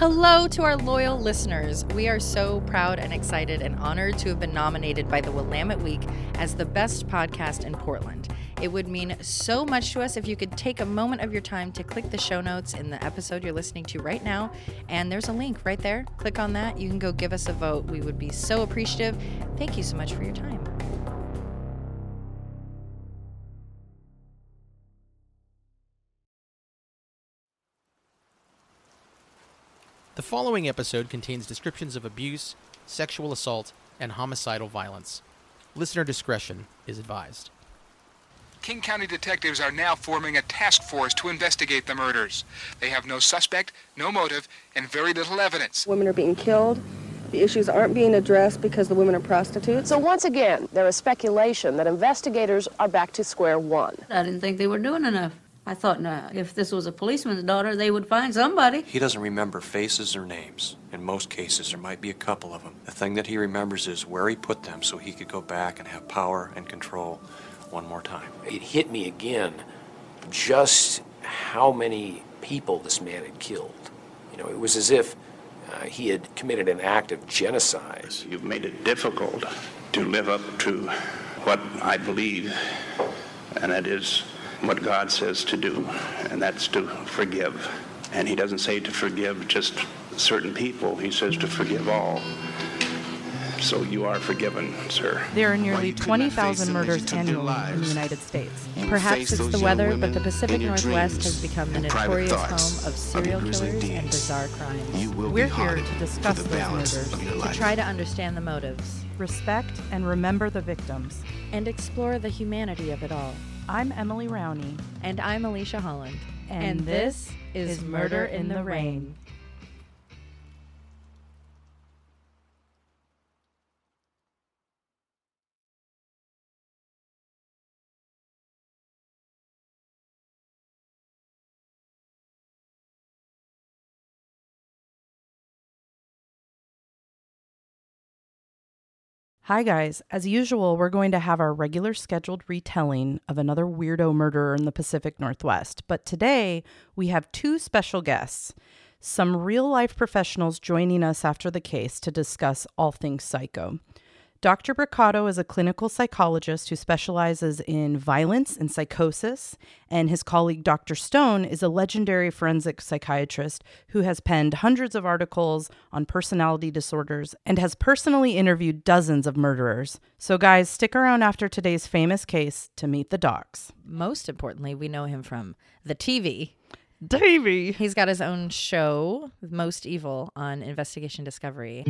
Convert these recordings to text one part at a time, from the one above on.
Hello to our loyal listeners. We are so proud and excited and honored to have been nominated by the Willamette Week as the best podcast in Portland. It would mean so much to us if you could take a moment of your time to click the show notes in the episode you're listening to right now. And there's a link right there. Click on that. You can go give us a vote. We would be so appreciative. Thank you so much for your time. The following episode contains descriptions of abuse, sexual assault, and homicidal violence. Listener discretion is advised. King County detectives are now forming a task force to investigate the murders. They have no suspect, no motive, and very little evidence. Women are being killed. The issues aren't being addressed because the women are prostitutes. So once again, there is speculation that investigators are back to square one. I didn't think they were doing enough. I thought, nah, if this was a policeman's daughter, they would find somebody. He doesn't remember faces or names. In most cases, there might be a couple of them. The thing that he remembers is where he put them so he could go back and have power and control one more time. It hit me again just how many people this man had killed. You know, it was as if uh, he had committed an act of genocide. You've made it difficult to live up to what I believe, and that is what God says to do, and that's to forgive. And He doesn't say to forgive just certain people, He says to forgive all. So you are forgiven, sir. There are nearly 20,000 murders annually in the United States. Perhaps it's the weather, but the Pacific Northwest has become the notorious home of serial killers and bizarre crimes. We're here to discuss those murders, To try to understand the motives respect and remember the victims. and explore the humanity of it all. I'm Emily Rowney. And I'm Alisha Holland. And this is Murder in the Rain. Hi, guys. As usual, we're going to have our regular scheduled retelling of another weirdo murderer in the Pacific Northwest. But today, we have two special guests some real life professionals joining us after the case to discuss all things psycho. Dr. Brucato is a clinical psychologist who specializes in violence and psychosis, and his colleague Dr. Stone is a legendary forensic psychiatrist who has penned hundreds of articles on personality disorders and has personally interviewed dozens of murderers. So, guys, stick around after today's famous case to meet the docs. Most importantly, we know him from the TV. Davy! He's got his own show, Most Evil, on Investigation Discovery.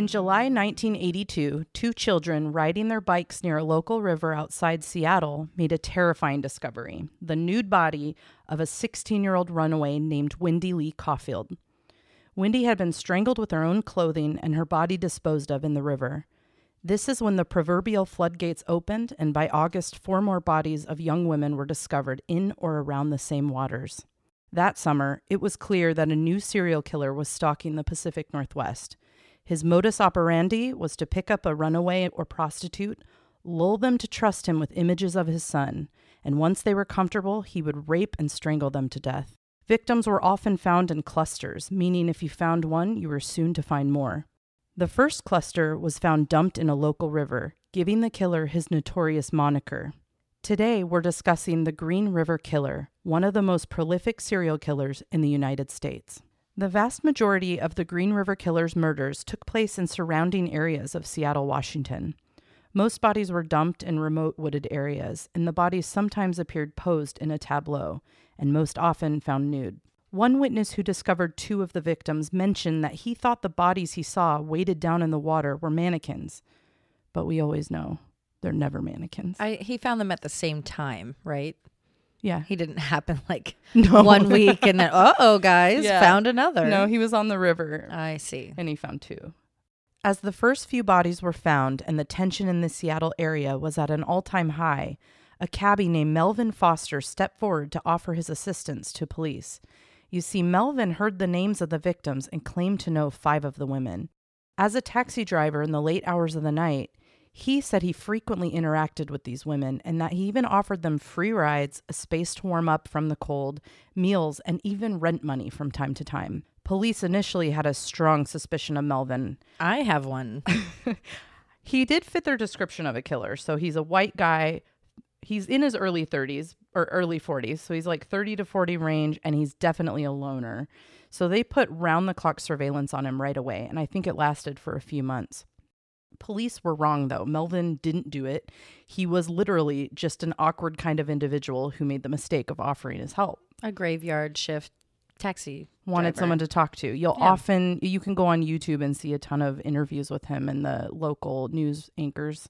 In July 1982, two children riding their bikes near a local river outside Seattle made a terrifying discovery the nude body of a 16 year old runaway named Wendy Lee Coffield. Wendy had been strangled with her own clothing and her body disposed of in the river. This is when the proverbial floodgates opened, and by August, four more bodies of young women were discovered in or around the same waters. That summer, it was clear that a new serial killer was stalking the Pacific Northwest. His modus operandi was to pick up a runaway or prostitute, lull them to trust him with images of his son, and once they were comfortable, he would rape and strangle them to death. Victims were often found in clusters, meaning if you found one, you were soon to find more. The first cluster was found dumped in a local river, giving the killer his notorious moniker. Today, we're discussing the Green River Killer, one of the most prolific serial killers in the United States. The vast majority of the Green River Killer's murders took place in surrounding areas of Seattle, Washington. Most bodies were dumped in remote wooded areas, and the bodies sometimes appeared posed in a tableau, and most often found nude. One witness who discovered two of the victims mentioned that he thought the bodies he saw weighted down in the water were mannequins. But we always know they're never mannequins. I, he found them at the same time, right? Yeah. He didn't happen like No. one week and then, uh oh, guys, Yeah. found another. No, he was on the river. I see. and he found two. As the first few bodies were found and the tension in the Seattle area was at an all time high, a cabbie named Melvin Foster stepped forward to offer his assistance to police. You see, Melvin heard the names of the victims and claimed to know five of the women. As a taxi driver in the late hours of the night, He said he frequently interacted with these women and that he even offered them free rides, a space to warm up from the cold, meals, and even rent money from time to time. Police initially had a strong suspicion of Melvin. I have one. He did fit their description of a killer. So he's a white guy. He's in his early 30s or early 40s. So he's like 30 to 40 range and he's definitely a loner. So they put round the clock surveillance on him right away. And I think it lasted for a few months. Police were wrong, though. Melvin didn't do it. He was literally just an awkward kind of individual who made the mistake of offering his help. A graveyard shift taxi. Wanted driver. someone to talk to. You'll Yeah. often, you can go on YouTube and see a ton of interviews with him and the local news anchors.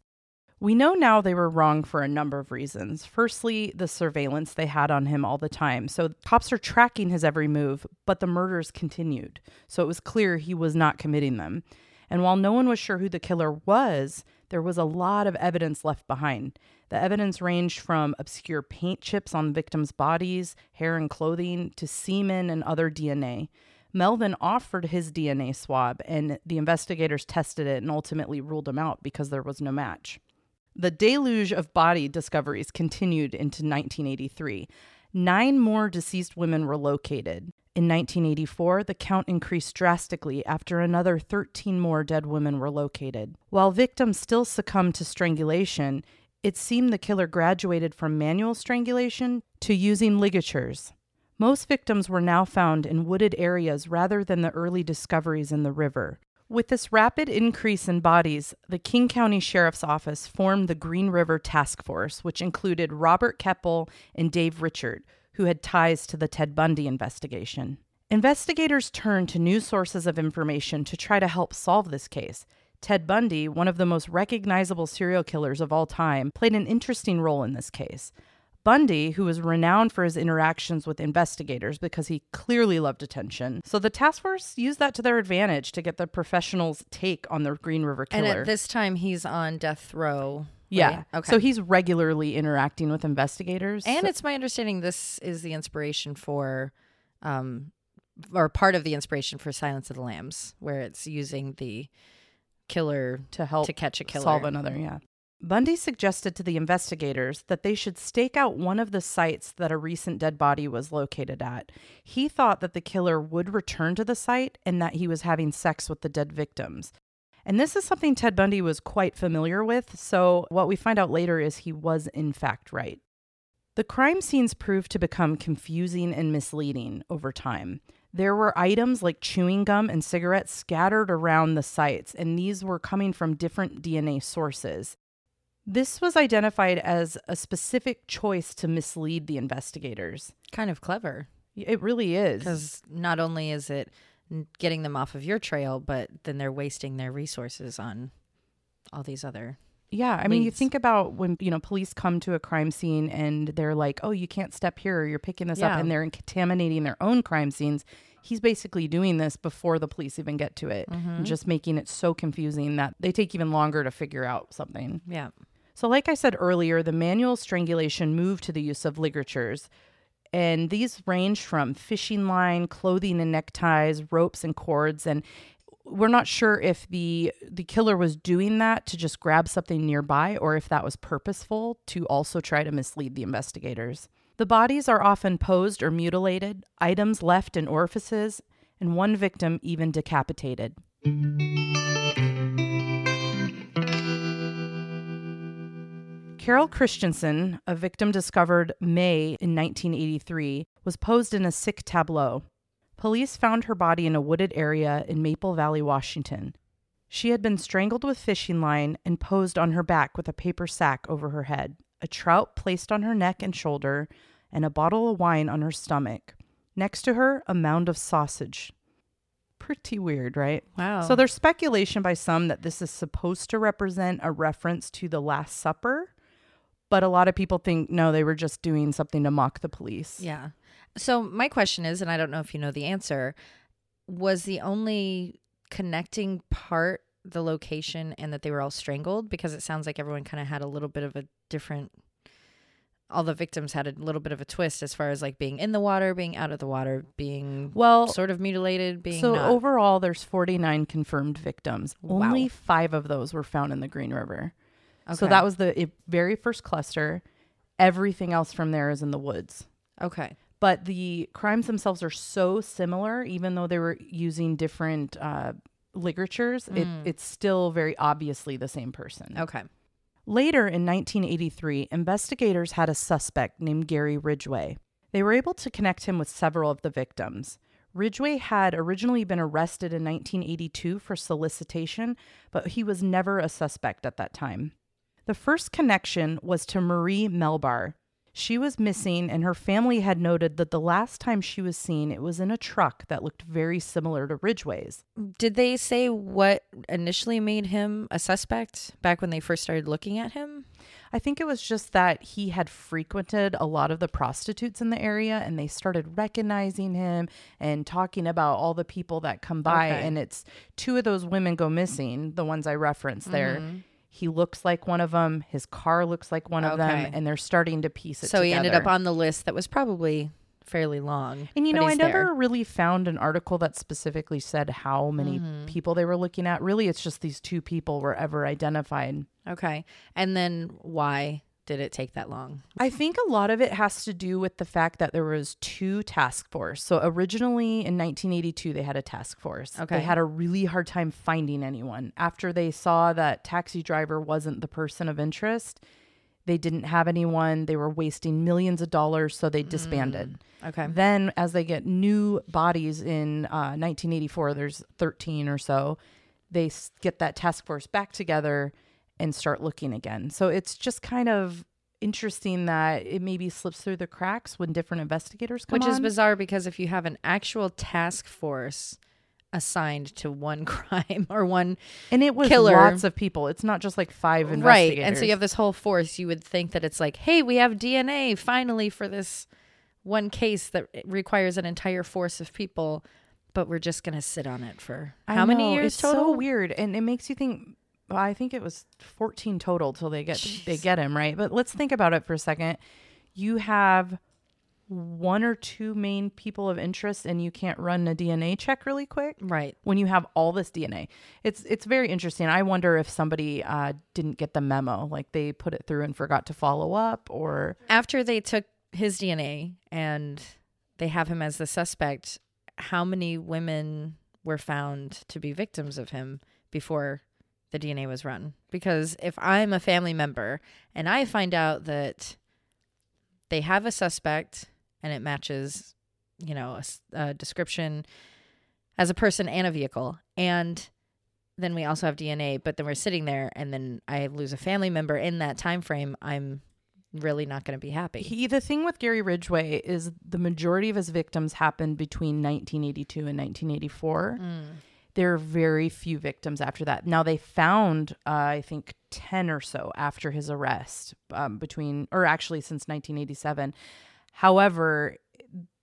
We know now they were wrong for a number of reasons. Firstly, the surveillance they had on him all the time. So cops are tracking his every move, but the murders continued. So it was clear he was not committing them. And while no one was sure who the killer was, there was a lot of evidence left behind. The evidence ranged from obscure paint chips on victims' bodies, hair and clothing, to semen and other DNA. Melvin offered his DNA swab, and the investigators tested it and ultimately ruled him out because there was no match. The deluge of body discoveries continued into 1983. Nine more deceased women were located. In 1984, the count increased drastically after another 13 more dead women were located. While victims still succumbed to strangulation, it seemed the killer graduated from manual strangulation to using ligatures. Most victims were now found in wooded areas rather than the early discoveries in the river. With this rapid increase in bodies, the King County Sheriff's Office formed the Green River Task Force, which included Robert Keppel and Dave Reichert, who had ties to the Ted Bundy investigation. Investigators turned to new sources of information to try to help solve this case. Ted Bundy, one of the most recognizable serial killers of all time, played an interesting role in this case. Bundy, who was renowned for his interactions with investigators because he clearly loved attention. So the task force used that to their advantage to get the professionals' take on the Green River killer. And at this time, he's on death row. Yeah. right? Okay. So he's regularly interacting with investigators. and So- it's my understanding this is the inspiration for, um, or part of the inspiration for Silence of the Lambs, where it's using the killer to help to catch a killer. solve another. Yeah. Bundy suggested to the investigators that they should stake out one of the sites that a recent dead body was located at. He thought that the killer would return to the site and that he was having sex with the dead victims. And this is something Ted Bundy was quite familiar with, so what we find out later is he was in fact right. The crime scenes proved to become confusing and misleading over time. There were items like chewing gum and cigarettes scattered around the sites, and these were coming from different DNA sources. This was identified as a specific choice to mislead the investigators. Kind of clever. It really is. Because not only is it getting them off of your trail, but then they're wasting their resources on all these other. Yeah, I mean, you think about when you know police come to a crime scene and they're like, "Oh, you can't step here. Or you're picking this up," and they're contaminating their own crime scenes. He's basically doing this before the police even get to it, Mhm. just making it so confusing that they take even longer to figure out something. Yeah. So, like I said earlier, the manual strangulation moved to the use of ligatures. And these range from fishing line, clothing and neckties, ropes and cords. And we're not sure if the the killer was doing that to just grab something nearby or if that was purposeful to also try to mislead the investigators. The bodies are often posed or mutilated, items left in orifices, and one victim even decapitated. Carol Christensen, a victim discovered May in 1983, was posed in a sick tableau. Police found her body in a wooded area in Maple Valley, Washington. She had been strangled with fishing line and posed on her back with a paper sack over her head, a trout placed on her neck and shoulder, and a bottle of wine on her stomach. Next to her, a mound of sausage. Pretty weird, right? Wow. So there's speculation by some that this is supposed to represent a reference to the Last Supper, but a lot of people think no, they were just doing something to mock the police. Yeah. So my question is, and I don't know if you know the answer, was the only connecting part the location and that they were all strangled? Because it sounds like everyone kind of had a little bit of a different. All the victims had a little bit of a twist as far as like being in the water, being out of the water, being Well, sort of mutilated, being so not. overall, there's 49 confirmed victims. Wow. Only five of those were found in the Green River. So that was the i- very first cluster. Everything else from there is in the woods. Okay. But the crimes themselves are so similar, even though they were using different uh, ligatures, it, Mm. it's still very obviously the same person. Okay. Later in 1983, investigators had a suspect named Gary Ridgway. They were able to connect him with several of the victims. Ridgway had originally been arrested in 1982 for solicitation, but he was never a suspect at that time. The first connection was to Marie Malvar. She was missing, and her family had noted that the last time she was seen, it was in a truck that looked very similar to Ridgway's. Did they say what initially made him a suspect back when they first started looking at him? I think it was just that he had frequented a lot of the prostitutes in the area and they started recognizing him and talking about all the people that come by. Okay. And it's two of those women go missing, the ones I referenced there. Mhm. He looks like one of them, his car looks like one of them, and they're starting to piece it So he ended up on the list that was probably fairly long. And you know, I never there. really found an article that specifically said how many Mhm. people they were looking at. Really, it's just these two people were ever identified. Okay. And then why did it take that long? I think a lot of it has to do with the fact that there was two task force. So originally in 1982 they had a task force. Okay. They had a really hard time finding anyone. After they saw that taxi driver wasn't the person of interest, they didn't have anyone. They were wasting millions of dollars, so they disbanded. Okay. Then as they get new bodies in uh, 1984, there's 13 or so, they get that task force back together and start looking again. So it's just kind of interesting that it maybe slips through the cracks when different investigators come Which is bizarre because if you have an actual task force assigned to one crime or one And it was killer, lots of people. It's not just like five investigators. right? And so you have this whole force. You would think that it's like, hey, we have DNA finally for this one case that requires an entire force of people, but we're just gonna sit on it for how many years it's total? so weird, and it makes you think. Well, I think it was 14 total till they get they get him right. But let's think about it for a second. You have one or two main people of interest, and you can't run a DNA check really quick, right? When you have all this DNA, it's it's very interesting. I wonder if somebody uh, didn't get the memo, like they put it through and forgot to follow up, or after they took his DNA and they have him as the suspect, how many women were found to be victims of him before the DNA was run? Because if I'm a family member and I find out that they have a suspect and it matches, you know, a description as a person and a vehicle, and then we also have DNA, but then we're sitting there and then I lose a family member in that time frame, I'm really not going to be happy. He, the thing with Gary Ridgway is the majority of his victims happened between 1982 and 1984. Mm. There are very few victims after that. Now they found, uh, I think, 10 or so after his arrest, um, between, or actually since 1987. However,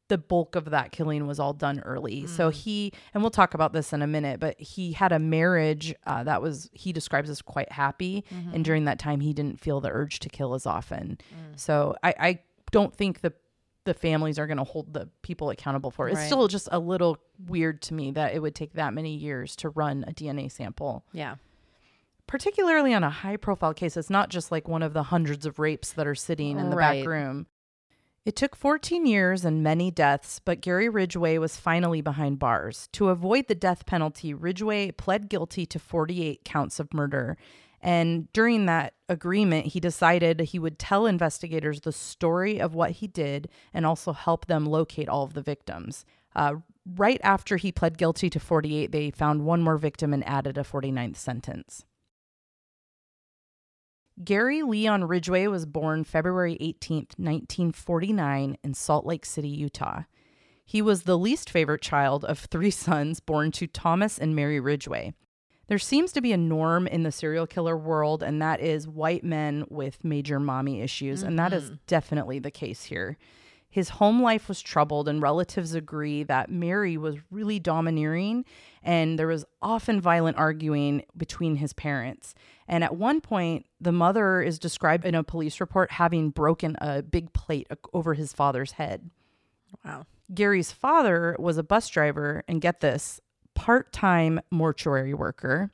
the bulk of that killing was all done early. So Mm. he, and we'll talk about this in a minute, but he had a marriage uh, that was, he describes as quite happy. Mhm. And during that time, he didn't feel the urge to kill as often. Mm. So I, I don't think the the families are going to hold the people accountable for it. It's Right. still just a little weird to me that it would take that many years to run a DNA sample. Yeah. Particularly on a high profile case, it's not just like one of the hundreds of rapes that are sitting in the Right. back room. It took 14 years and many deaths, but Gary Ridgway was finally behind bars. To avoid the death penalty, Ridgway pled guilty to 48 counts of murder. And during that agreement, he decided he would tell investigators the story of what he did and also help them locate all of the victims. Uh, right after he pled guilty to 48, they found one more victim and added a 49th sentence. Gary Leon Ridgway was born February 18th, 1949, in Salt Lake City, Utah. He was the least favorite child of three sons born to Thomas and Mary Ridgway. There seems to be a norm in the serial killer world, and that is white men with major mommy issues, and that is Mhm. definitely the case here. His home life was troubled, and relatives agree that Mary was really domineering, and there was often violent arguing between his parents. And at one point, the mother is described in a police report having broken a big plate over his father's head. Wow. Gary's father was a bus driver, and get this, part time mortuary worker.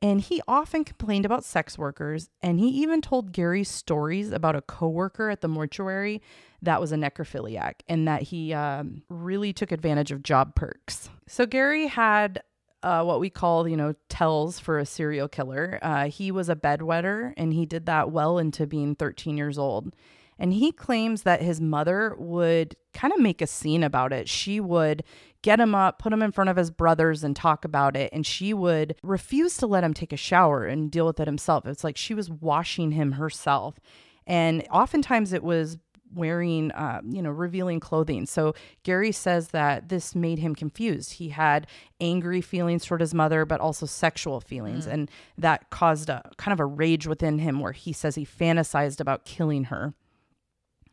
And he often complained about sex workers, and he even told Gary stories about a coworker at the mortuary that was a necrophiliac and that he um, really took advantage of job perks. So Gary had uh, what we call, you know, tells for a serial killer. Uh, he was a bedwetter, and he did that well into being 13 years old. And he claims that his mother would kind of make a scene about it. She would get him up, put him in front of his brothers, and talk about it. And she would refuse to let him take a shower and deal with it himself. It's like she was washing him herself. And oftentimes it was wearing, uh, you know, revealing clothing. So Gary says that this made him confused. He had angry feelings toward his mother, but also sexual feelings. Mm. And that caused a kind of a rage within him where he says he fantasized about killing her.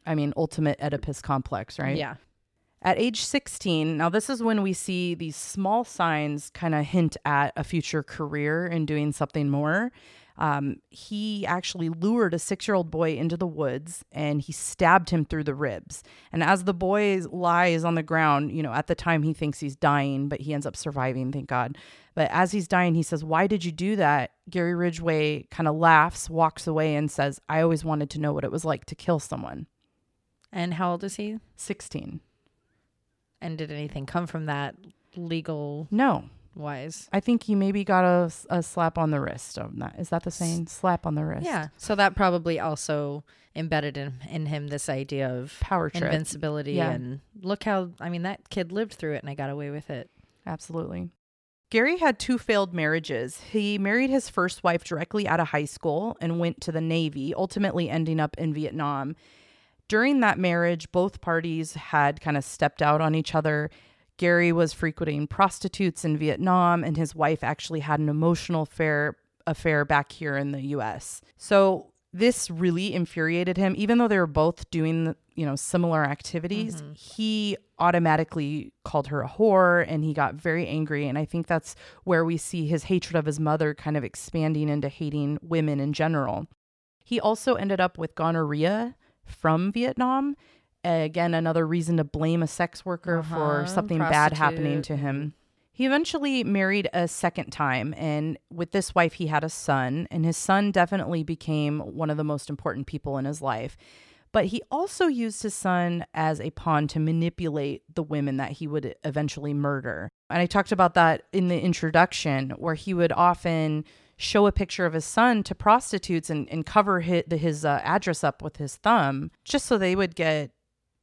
I mean, ultimate Oedipus complex, right? Yeah. At age 16, now this is when we see these small signs kind of hint at a future career in doing something more. Um, he actually lured a six year old boy into the woods and he stabbed him through the ribs. And as the boy lies on the ground, you know, at the time he thinks he's dying, but he ends up surviving, thank God. But as he's dying, he says, Why did you do that? Gary Ridgway kind of laughs, walks away, and says, I always wanted to know what it was like to kill someone. And how old is he? 16. And did anything come from that legal No. wise? I think he maybe got a, a slap on the wrist of that. Is that the saying? Slap on the wrist. Yeah. So that probably also embedded in, in him this idea of Power trip. invincibility Yeah. and look how I mean that kid lived through it and I got away with it. Absolutely. Gary had two failed marriages. He married his first wife directly out of high school and went to the Navy, ultimately ending up in Vietnam. During that marriage, both parties had kind of stepped out on each other. Gary was frequenting prostitutes in Vietnam, and his wife actually had an emotional affair, affair back here in the US. So this really infuriated him, even though they were both doing, you know, similar activities. Mm-hmm. He automatically called her a whore and he got very angry. And I think that's where we see his hatred of his mother kind of expanding into hating women in general. He also ended up with gonorrhea from Vietnam. Again, another reason to blame a sex worker for Uh-huh, something bad happening to him. He eventually married a second time, and with this wife, he had a son, and his son definitely became one of the most important people in his life. But he also used his son as a pawn to manipulate the women that he would eventually murder. And I talked about that in the introduction, where he would often show a picture of his son to prostitutes and, and cover his, his uh, address up with his thumb just so they would get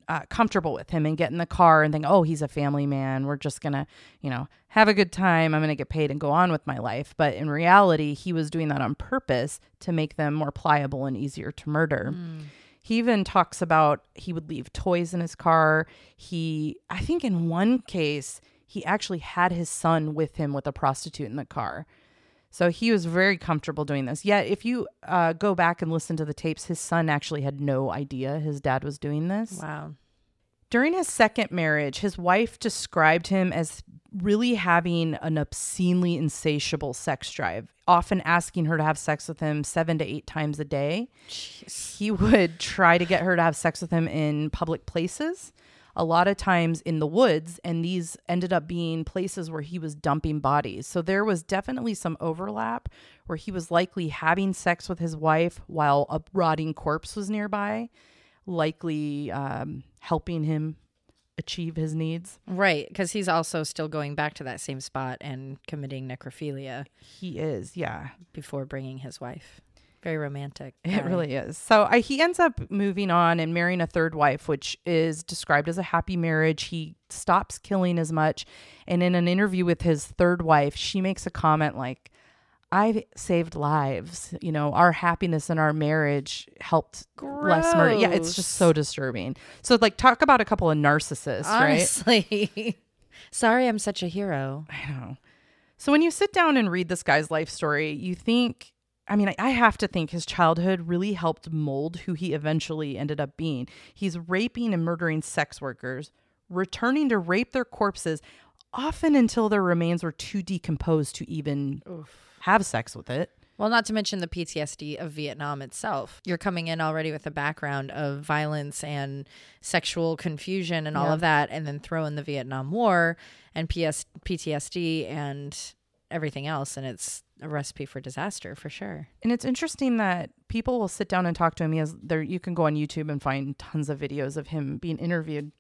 uh, comfortable with him and get in the car and think, oh, he's a family man. We're just going to, you know, have a good time. I'm going to get paid and go on with my life. But in reality, he was doing that on purpose to make them more pliable and easier to murder. He even talks about he would leave toys in his car. He, I think in one case, he actually had his son with him with a prostitute in the car. So he was very comfortable doing this. Yet, if you uh, go back and listen to the tapes, his son actually had no idea his dad was doing this. Wow. During his second marriage, his wife described him as really having an obscenely insatiable sex drive, often asking her to have sex with him seven to eight times a day. He would try to get her to have sex with him in public places, a lot of times in the woods, and these ended up being places where he was dumping bodies. So there was definitely some overlap where he was likely having sex with his wife while a rotting corpse was nearby, likely um, helping him achieve his needs. Right, because he's also still going back to that same spot and committing necrophilia He is, yeah. before bringing his wife. Very romantic. It really is. So I, he ends up moving on and marrying a third wife, which is described as a happy marriage. He stops killing as much. And in an interview with his third wife, she makes a comment like, I've saved lives. You know, our happiness in our marriage helped less murder. Yeah, it's just so disturbing. So, like, talk about a couple of narcissists, right? Honestly. Sorry, I'm such a hero. I know. So when you sit down and read this guy's life story, you think, I mean, I, have to think his childhood really helped mold who he eventually ended up being. He's raping and murdering sex workers, returning to rape their corpses, often until their remains were too decomposed to even have sex with it. Well, not to mention the PTSD of Vietnam itself. You're coming in already with a background of violence and sexual confusion and all of that, and then throw in the Vietnam War and PS- PTSD and everything else, and it's a recipe for disaster for sure. And it's interesting that people will sit down and talk to him. He has there you can go on YouTube and find tons of videos of him being interviewed.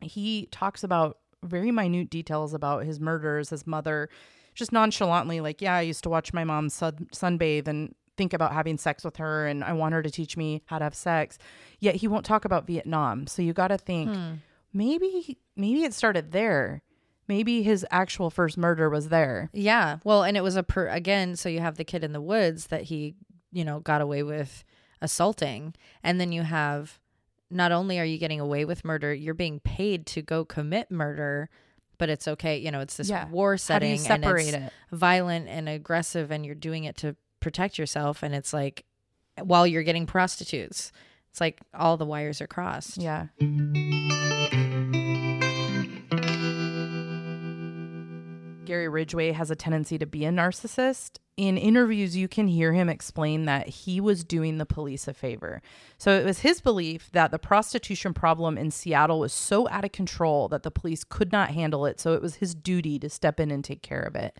He talks about very minute details about his murders, his mother, just nonchalantly like, yeah, I used to watch my mom sun- sunbathe and think about having sex with her and I want her to teach me how to have sex. Yet he won't talk about Vietnam. So you got to think Hmm. maybe maybe it started there. Maybe his actual first murder was there. Yeah. Well, and it was a per again, so you have the kid in the woods that he, you know, got away with assaulting. And then you have not only are you getting away with murder, you're being paid to go commit murder, but it's okay. You know, it's this Yeah. war How do you setting and it's it? violent and aggressive and you're doing it to protect yourself and it's like while you're getting prostitutes. It's like all the wires are crossed. Yeah. Gary Ridgway has a tendency to be a narcissist. In interviews, you can hear him explain that he was doing the police a favor. So it was his belief that the prostitution problem in Seattle was so out of control that the police could not handle it. So it was his duty to step in and take care of it.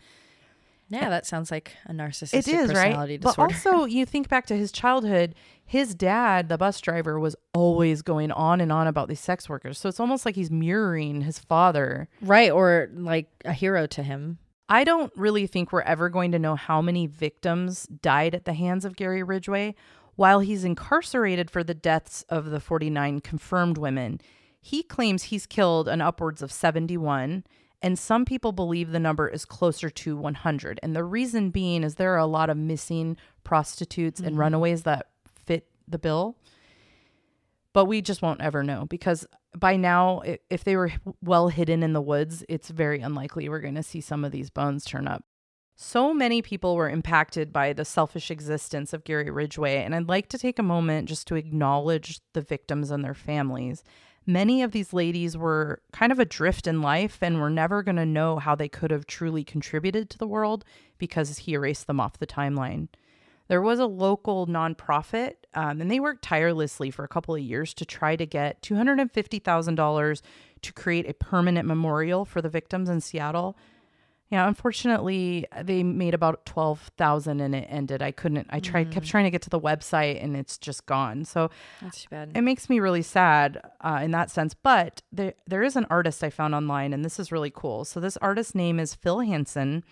Yeah, that sounds like a narcissistic It is personality right, disorder. but also you think back to his childhood. His dad, the bus driver, was always going on and on about these sex workers. So it's almost like he's mirroring his father, right, or like a hero to him. I don't really think we're ever going to know how many victims died at the hands of Gary Ridgway. While he's incarcerated for the deaths of the 49 confirmed women, he claims he's killed an upwards of 71, and some people believe the number is closer to 100. And the reason being is there are a lot of missing prostitutes and Mhm. runaways that fit the bill. But we just won't ever know because by now, if they were well hidden in the woods, it's very unlikely we're going to see some of these bones turn up. So many people were impacted by the selfish existence of Gary Ridgway, and I'd like to take a moment just to acknowledge the victims and their families. Many of these ladies were kind of adrift in life and were never going to know how they could have truly contributed to the world because he erased them off the timeline. There was a local nonprofit, um, and they worked tirelessly for a couple of years to try to get $250,000 to create a permanent memorial for the victims in Seattle. Yeah, unfortunately, they made about 12,000 and it ended. I couldn't I tried kept Mm. trying to get to the website and it's just gone. So That's too bad. it makes me really sad uh, in that sense. But there there is an artist I found online and this is really cool. So this artist's name is Phil Hansen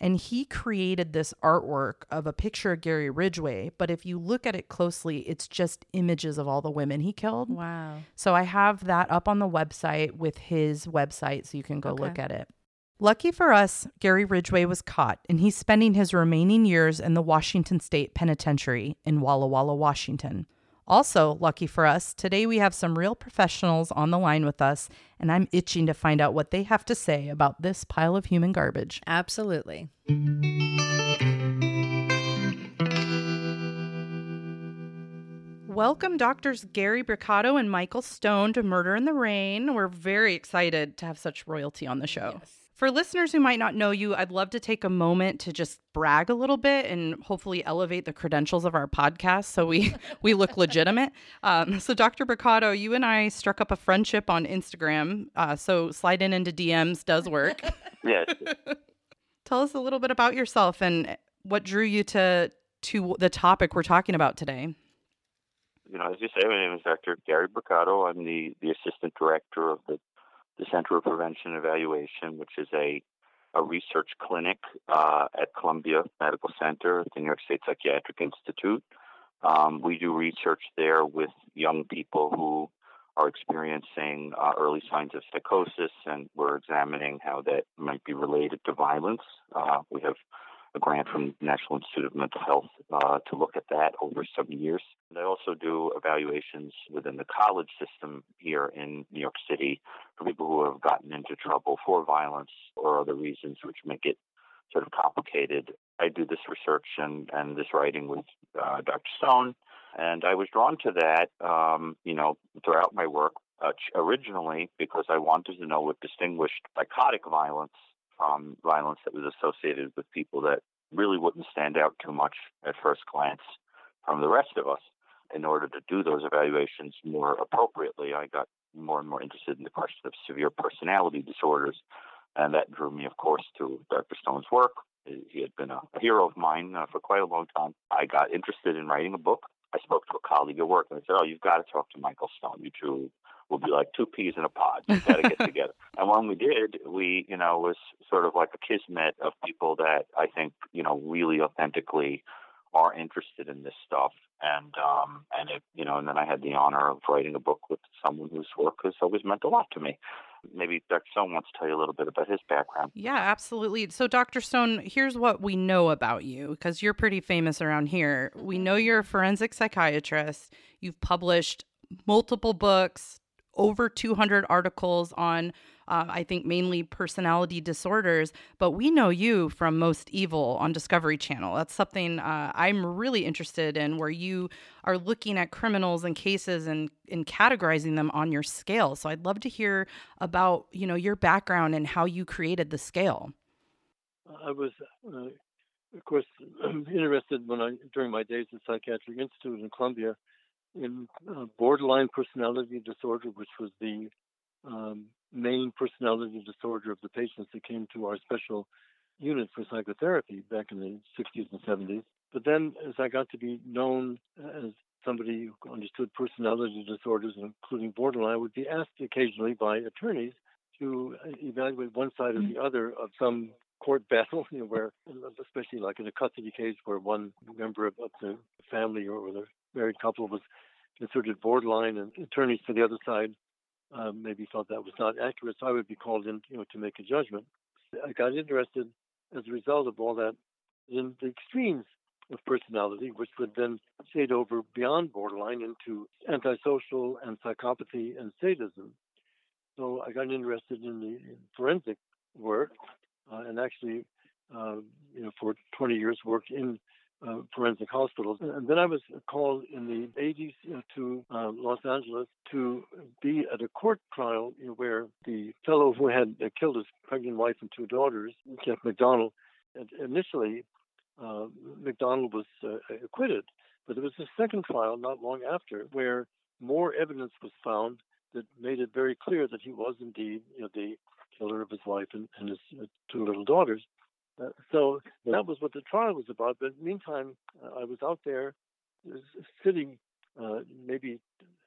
and he created this artwork of a picture of Gary Ridgway, but if you look at it closely, it's just images of all the women he killed. Wow. So I have that up on the website with his website so you can go look at it. Lucky for us, Gary Ridgway was caught and he's spending his remaining years in the Washington State Penitentiary in Walla Walla, Washington. Also, lucky for us, today we have some real professionals on the line with us, and I'm itching to find out what they have to say about this pile of human garbage. Absolutely. Welcome, Doctors Gary Brucato and Michael Stone to Murder in the Rain. We're very excited to have such royalty on the show. For listeners who might not know you, I'd love to take a moment to just brag a little bit and hopefully elevate the credentials of our podcast so we we look legitimate. Um, so, Dr. Brucato, you and I struck up a friendship on Instagram. Uh, so, slide in into DMs does work. Yes. Tell us a little bit about yourself and what drew you to to the topic we're talking about today. You know, as you say, my name is Dr. Gary Brucato. I'm the, the assistant director of the, the Center of Prevention and Evaluation, which is a, a research clinic uh, at Columbia Medical Center the New York State Psychiatric Institute. Um, we do research there with young people who are experiencing uh, early signs of psychosis, and we're examining how that might be related to violence. Uh, we have a grant from the National Institute of Mental Health uh, to look at that over some years. And I also do evaluations within the college system here in New York City for people who have gotten into trouble for violence or other reasons which make it sort of complicated. I do this research and, and this writing with uh, Dr. Stone, and I was drawn to that, um, you know, throughout my work. Uh, originally, because I wanted to know what distinguished psychotic violence from violence that was associated with people that really wouldn't stand out too much at first glance from the rest of us. In order to do those evaluations more appropriately, I got more and more interested in the question of severe personality disorders. And that drew me, of course, to Dr. Stone's work. He had been a, a hero of mine uh, for quite a long time. I got interested in writing a book. I spoke to a colleague at work and I said, "Oh, you've got to talk to Michael Stone. You two will be like two peas in a pod. You've got to get together." And when we did, we, you know, was sort of like a kismet of people that I think, you know, really authentically are interested in this stuff. And um, and it, you know, and then I had the honor of writing a book with someone whose work has always meant a lot to me. Maybe Dr. Stone wants to tell you a little bit about his background. Yeah, absolutely. So, Dr. Stone, here's what we know about you because you're pretty famous around here. We know you're a forensic psychiatrist. You've published multiple books, over 200 articles on uh, I think mainly personality disorders. But we know you from Most Evil on Discovery Channel. That's something uh, I'm really interested in, where you are looking at criminals and cases and, and categorizing them on your scale. So I'd love to hear about you know your background and how you created the scale. I was. Uh, of course, interested when I during my days at Psychiatric Institute in Columbia in uh, borderline personality disorder, which was the um, main personality disorder of the patients that came to our special unit for psychotherapy back in the 60s and 70s. But then, as I got to be known as somebody who understood personality disorders, including borderline, I would be asked occasionally by attorneys to evaluate one side or the other of some court battle, you know, where, especially like in a custody case where one member of the family or the married couple was considered borderline, and attorneys for the other side uh, maybe thought that was not accurate. So I would be called in, you know, to make a judgment. I got interested as a result of all that in the extremes of personality, which would then shade over beyond borderline into antisocial and psychopathy and sadism. So I got interested in the forensic work, uh, and actually, uh, you know, for 20 years worked in uh, forensic hospitals. And then I was called in the 80s you know, to uh, Los Angeles to be at a court trial where the fellow who had uh, killed his pregnant wife and two daughters, Jeff MacDonald, initially uh, MacDonald was uh, acquitted. But there was a second trial not long after where more evidence was found that made it very clear that he was indeed you know, the killer of his wife and, and his uh, two little daughters. Uh, so that was what the trial was about. But meantime, uh, I was out there uh, sitting uh, maybe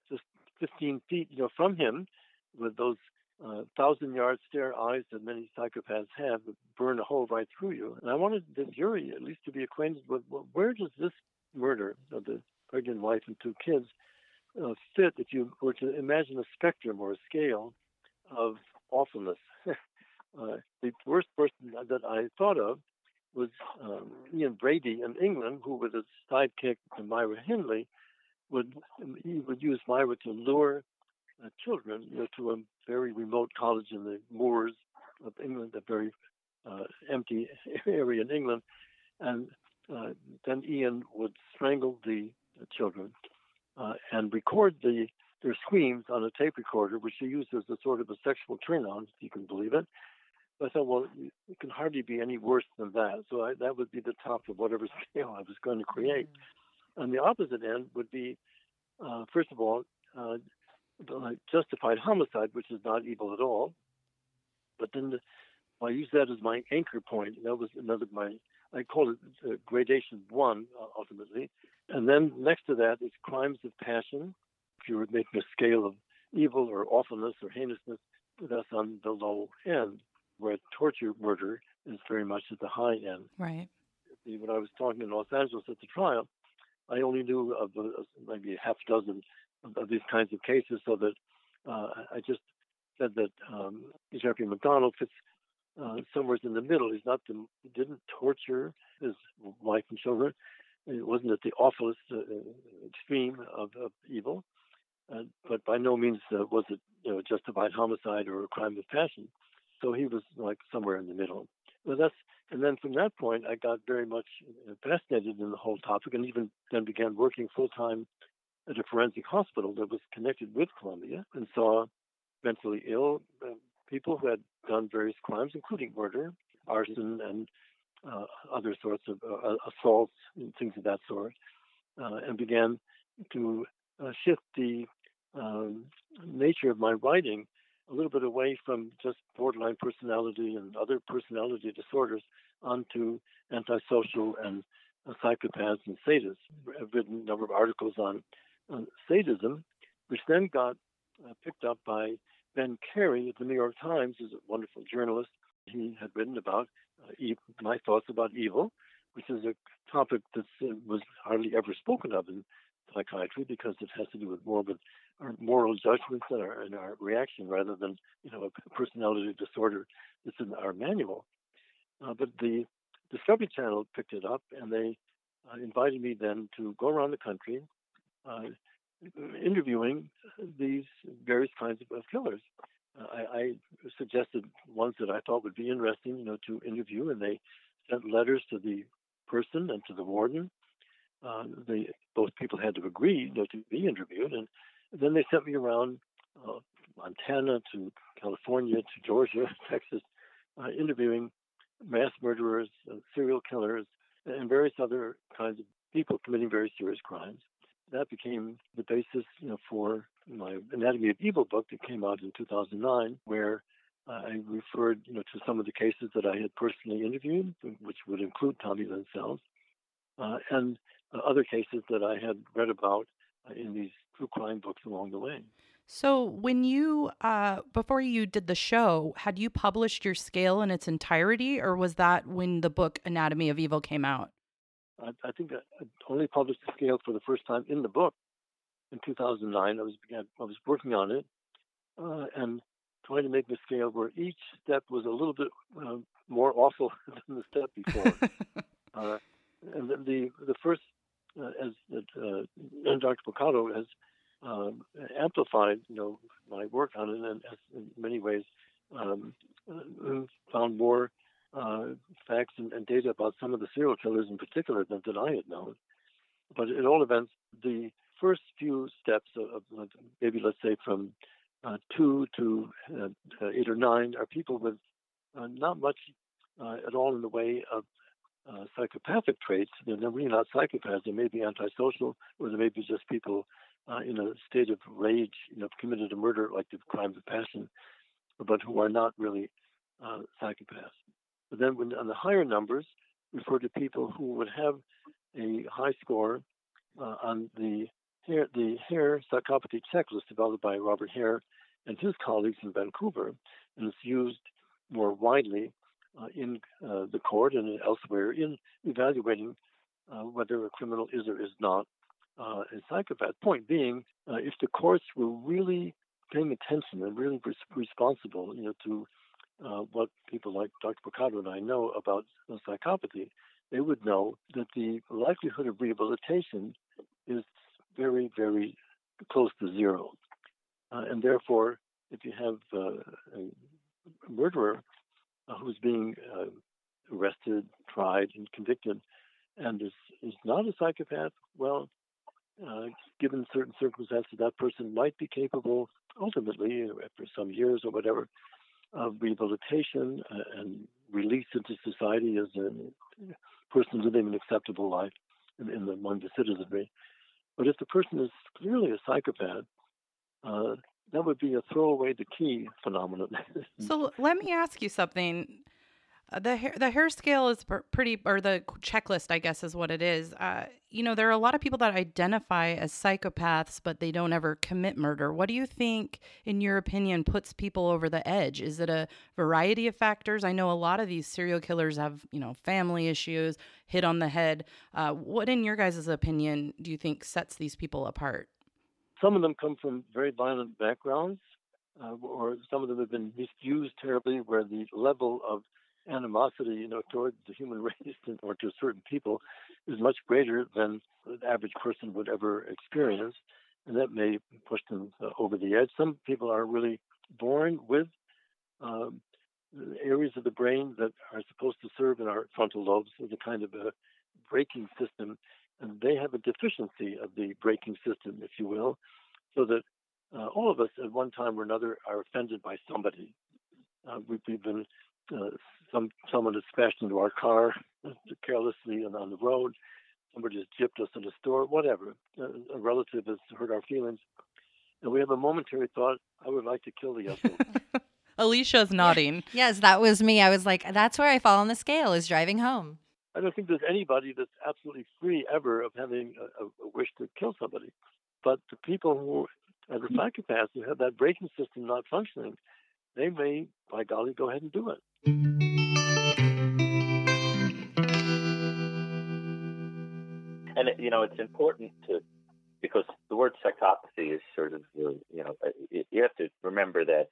just 15 feet you know, from him with those uh, thousand yard stare eyes that many psychopaths have that burn a hole right through you. And I wanted the jury at least to be acquainted with well, where does this murder of the pregnant wife and two kids uh, fit if you were to imagine a spectrum or a scale of awfulness. Uh, the worst person that I thought of was um, Ian Brady in England, who, with his sidekick Myra Hindley, would he would use Myra to lure uh, children you know, to a very remote college in the moors of England, a very uh, empty area in England, and uh, then Ian would strangle the children uh, and record the their screams on a tape recorder, which he used as a sort of a sexual turn on, if you can believe it. So I thought, well, it can hardly be any worse than that. So I, that would be the top of whatever scale I was going to create. Mm-hmm. And the opposite end would be, uh, first of all, uh, justified homicide, which is not evil at all. But then the, I use that as my anchor point. That was another my I call it uh, gradation one uh, ultimately, and then next to that is crimes of passion. If you were making a scale of evil or awfulness or heinousness, that's on the low end where torture murder is very much at the high end. Right. When I was talking in Los Angeles at the trial, I only knew of uh, maybe a half dozen of, of, these kinds of cases, so that uh, I just said that um, Jeffrey MacDonald fits uh, somewhere in the middle. He's not the, he didn't torture his wife and children. It wasn't at the awfulest uh, extreme of, of evil, uh, but by no means uh, was it you know, justified homicide or a crime of passion. So he was like somewhere in the middle. Well, that's and then from that point, I got very much fascinated in the whole topic, and even then began working full time at a forensic hospital that was connected with Columbia, and saw mentally ill uh, people who had done various crimes, including murder, arson, and uh, other sorts of uh, assaults and things of that sort, uh, and began to uh, shift the um, nature of my writing a little bit away from just borderline personality and other personality disorders onto antisocial and uh, psychopaths and sadists. I've written a number of articles on, sadism, which then got uh, picked up by Ben Carey at the New York Times, who's a wonderful journalist. He had written about uh, e- my thoughts about evil, which is a topic that uh, was hardly ever spoken of in psychiatry because it has to do with more with our moral judgments and our, and our reaction rather than you know a personality disorder that's in our manual. Uh, but the Discovery Channel picked it up and they uh, invited me then to go around the country uh, interviewing these various kinds of, of killers. Uh, I, I, suggested ones that I thought would be interesting, you know, to interview, and they sent letters to the person and to the warden. Uh, both people had to agree to be interviewed, and then they sent me around uh, Montana to California to Georgia, Texas, uh, interviewing mass murderers, uh, serial killers, and various other kinds of people committing very serious crimes. That became the basis, you know, for my Anatomy of Evil book that came out in 2009, where I referred, you know, to some of the cases that I had personally interviewed, which would include Tommy Lynn Sells, uh, and other cases that I had read about uh, in these true crime books along the way. So, when you, uh, before you did the show, had you published your scale in its entirety, or was that when the book Anatomy of Evil came out? I, I think I only published the scale for the first time in the book in 2009. I was I was working on it uh, and trying to make the scale where each step was a little bit uh, more awful than the step before. uh, and the, the the first, uh, as uh, Dr. Brucato has um, amplified, you know, my work on it, and has in many ways um, uh, found more uh, facts and, and, data about some of the serial killers in particular than, than I had known. But at all events, the first few steps of, of maybe let's say from uh, two to uh, uh eight or nine are people with uh, not much uh, at all in the way of psychopathic traits. They're really not psychopaths. They may be antisocial, or they may be just people in a state of rage, you know, committed a murder like the crime of passion, but who are not really psychopaths. But then when, on the higher numbers, refer to people who would have a high score uh, on the Hare, the Hare psychopathy checklist developed by Robert Hare and his colleagues in Vancouver, and it's used more widely uh, in uh, the court and elsewhere in evaluating uh, whether a criminal is or is not uh, a psychopath. Point being, uh, if the courts were really paying attention and really res- responsible, you know, to uh, what people like Dr. Brucato and I know about psychopathy, they would know that the likelihood of rehabilitation is very, very close to zero. Uh, and therefore, if you have uh, a murderer uh, who's being uh, arrested, tried, and convicted, and is, is not a psychopath, well, uh, given certain circumstances, that person might be capable ultimately, after some years or whatever, of rehabilitation uh, and release into society as a person living an acceptable life in, in the, among the citizenry. But if the person is clearly a psychopath, uh, that would be a throwaway the key phenomenon. so let me ask you something. Uh, the Hare, the Hare scale is pretty, or the checklist, I guess, is what it is. Uh, you know, there are a lot of people that identify as psychopaths, but they don't ever commit murder. What do you think, in your opinion, puts people over the edge? Is it a variety of factors? I know a lot of these serial killers have, you know, family issues, hit on the head. Uh, what, in your guys' opinion, do you think sets these people apart? Some of them come from very violent backgrounds, uh, or some of them have been misused terribly, where the level of animosity, you know, toward the human race or to certain people is much greater than the average person would ever experience, and that may push them uh, over the edge. Some people are really born with um, areas of the brain that are supposed to serve in our frontal lobes as a kind of a braking system, and they have a deficiency of the braking system, if you will, so that uh, all of us at one time or another are offended by somebody. Uh, we've, we've been uh, some someone has smashed into our car carelessly and on the road. Somebody has gypped us in a store, whatever. A, a relative has hurt our feelings, and we have a momentary thought, "I would like to kill the other." Alisha's nodding. Yes, that was me. I was like, that's where I fall on the scale is driving home. I don't think there's anybody that's absolutely free ever of having a, a wish to kill somebody. But the people who are the psychopaths who have that braking system not functioning, they may, by golly, go ahead and do it. And you know, it's important to because the word psychopathy is sort of you know you have to remember that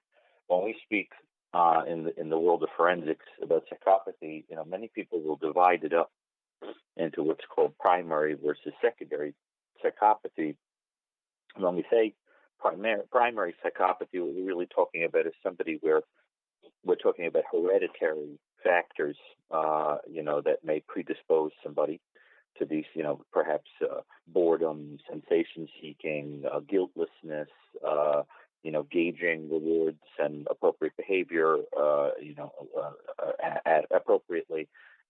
when we speak uh, in the in the world of forensics about psychopathy, you know, many people will divide it up into what's called primary versus secondary psychopathy. When we say primary primary psychopathy, what we're really talking about is somebody where we're talking about hereditary factors, uh, you know, that may predispose somebody to these, you know, perhaps uh, boredom, sensation seeking, uh, guiltlessness, uh, you know, gauging rewards and appropriate behavior, uh, you know, uh, uh, at, appropriately.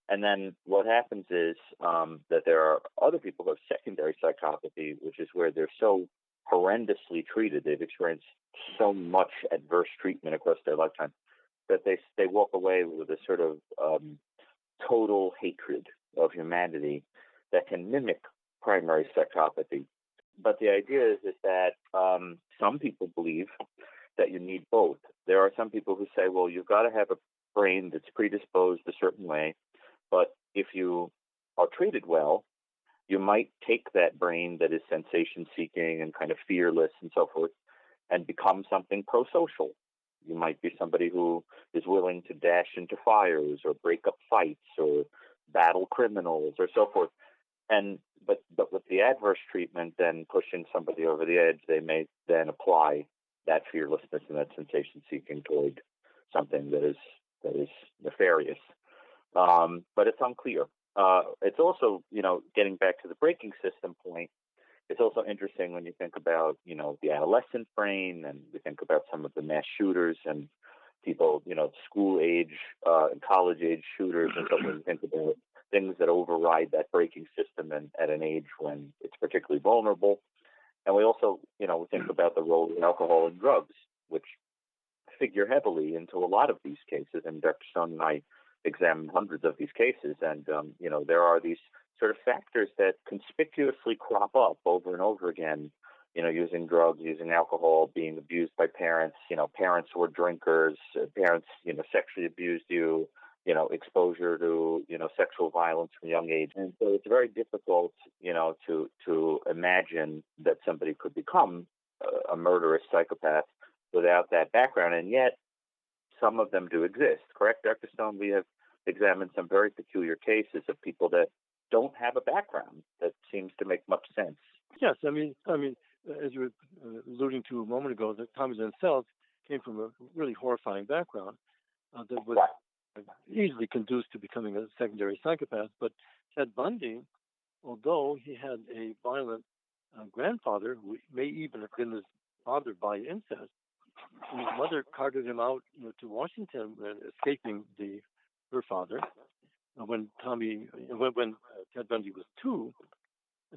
And then what happens is um, that there are other people who have secondary psychopathy, which is where they're so horrendously treated, they've experienced so much adverse treatment across their lifetime that they they walk away with a sort of um, total hatred of humanity that can mimic primary psychopathy. But the idea is, is that um, some people believe that you need both. There are some people who say, well, you've got to have a brain that's predisposed a certain way, but if you are treated well, you might take that brain that is sensation seeking and kind of fearless and so forth and become something pro social. You might be somebody who is willing to dash into fires or break up fights or battle criminals or so forth and but but with the adverse treatment then pushing somebody over the edge, they may then apply that fearlessness and that sensation seeking toward something that is that is nefarious. Um, but it's unclear. Uh, it's also, you know, getting back to the braking system point. It's also interesting when you think about, you know, the adolescent brain, and we think about some of the mass shooters and people, you know, school age uh, and college age shooters, and when you think about things that override that braking system and at an age when it's particularly vulnerable. And we also, you know, think about the role of alcohol and drugs, which figure heavily into a lot of these cases. And Dr. Stone and I examined hundreds of these cases, and um, you know, there are these sort of factors that conspicuously crop up over and over again. You know, using drugs, using alcohol, being abused by parents. You know, parents who are drinkers, parents, you know, sexually abused you you know, exposure to, you know, sexual violence from a young age. And so it's very difficult, you know, to, to imagine that somebody could become a, a murderous psychopath without that background. And yet some of them do exist, correct, Dr. Stone? We have examined some very peculiar cases of people that don't have a background that seems to make much sense. Yes, I mean, I mean, as you were uh, alluding to a moment ago, that Thomas himself came from a really horrifying background uh, that was easily conduced to becoming a secondary psychopath. But Ted Bundy, although he had a violent uh, grandfather who may even have been his father by incest, his mother carted him out you know, to Washington, uh, escaping the her father. Uh, when Tommy, when, when uh, Ted Bundy was two,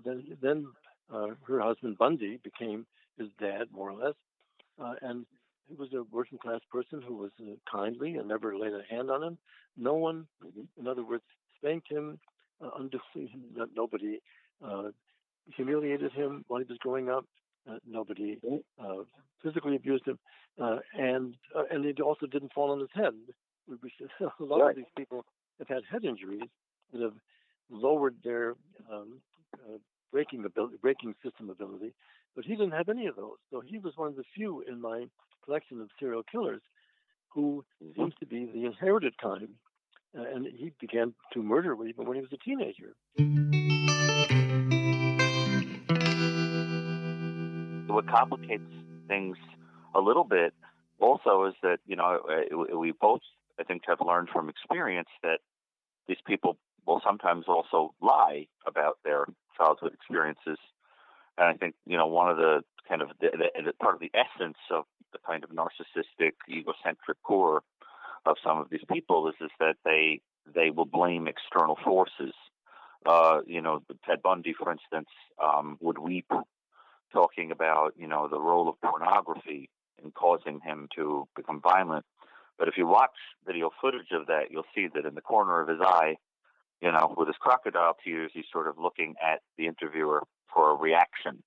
then then uh, her husband Bundy became his dad, more or less, and he was a working class person who was uh, kindly and never laid a hand on him. No one, in other words, spanked him uh, unduly. Nobody uh, humiliated him while he was growing up. Uh, nobody uh, physically abused him, uh, and uh, and it also didn't fall on his head. Which a lot right. of these people have had head injuries that have lowered their um, uh, braking ability, braking system ability, but he didn't have any of those. So he was one of the few in my collection of serial killers who mm-hmm. seems to be the inherited kind. Uh, and he began to murder even when he was a teenager. What complicates things a little bit also is that, you know, uh, we both, I think, have learned from experience that these people will sometimes also lie about their childhood experiences. And I think, you know, one of the kind of the, the, part of the essence of the kind of narcissistic, egocentric core of some of these people is is that they they will blame external forces. Uh, you know, Ted Bundy, for instance, um, would weep talking about you know the role of pornography in causing him to become violent. But if you watch video footage of that, you'll see that in the corner of his eye, you know, with his crocodile tears, he's sort of looking at the interviewer for a reaction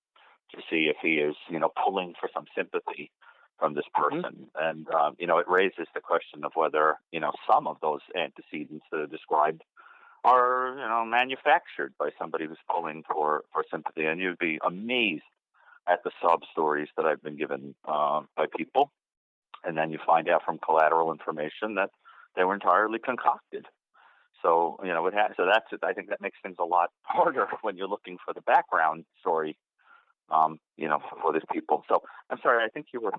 to see if he is, you know, pulling for some sympathy from this Mm-hmm. person. And, um, you know, it raises the question of whether, you know, some of those antecedents that are described are, you know, manufactured by somebody who's pulling for, for sympathy. And you'd be amazed at the sub stories that I've been given uh, by people. And then you find out from collateral information that they were entirely concocted. So you know, it has, so that's I think that makes things a lot harder when you're looking for the background story, um, you know, for these people. So I'm sorry, I think you were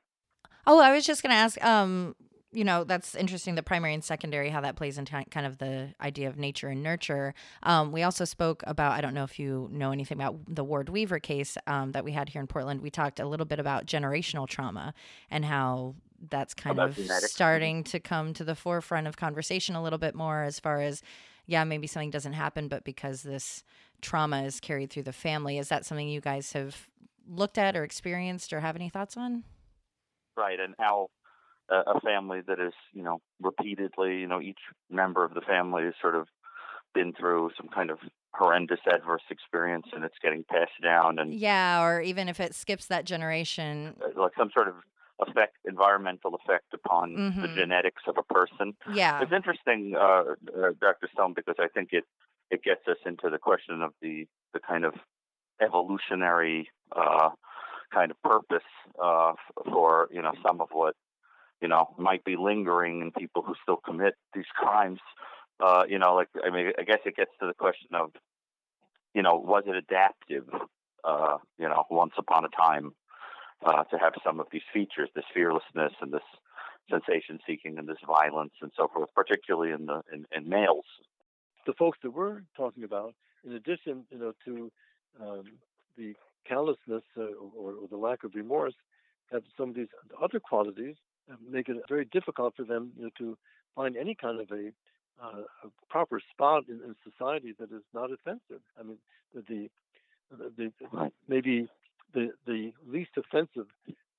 Oh, I was just going to ask. Um, you know, that's interesting. The primary and secondary, how that plays into kind of the idea of nature and nurture. Um, we also spoke about. I don't know if you know anything about the Ward Weaver case um, that we had here in Portland. We talked a little bit about generational trauma and how that's kind of starting to come to the forefront of conversation a little bit more as far as yeah maybe something doesn't happen but because this trauma is carried through the family is that something you guys have looked at or experienced or have any thoughts on? Right, and how uh, a family that is, you know, repeatedly, you know, each member of the family has sort of been through some kind of horrendous adverse experience, and it's getting passed down, and yeah or even if it skips that generation. Uh, like some sort of effect, environmental effect upon the Mhm. genetics of a person. yeah It's interesting, uh, uh, Dr. Stone, because I think it it gets us into the question of the the kind of evolutionary uh, kind of purpose uh, for you know some of what you know might be lingering in people who still commit these crimes. Uh, you know, like I mean, I guess it gets to the question of you know was it adaptive? Uh, you know, once upon a time, uh, to have some of these features, this fearlessness and this sensation seeking and this violence and so forth, particularly in the in, in males. the folks that we're talking about, in addition, you know, to um, the callousness uh, or, or the lack of remorse, have some of these other qualities that make it very difficult for them, you know, to find any kind of a, uh, a proper spot in, in society that is not offensive. I mean, the, the, the, the maybe the the least offensive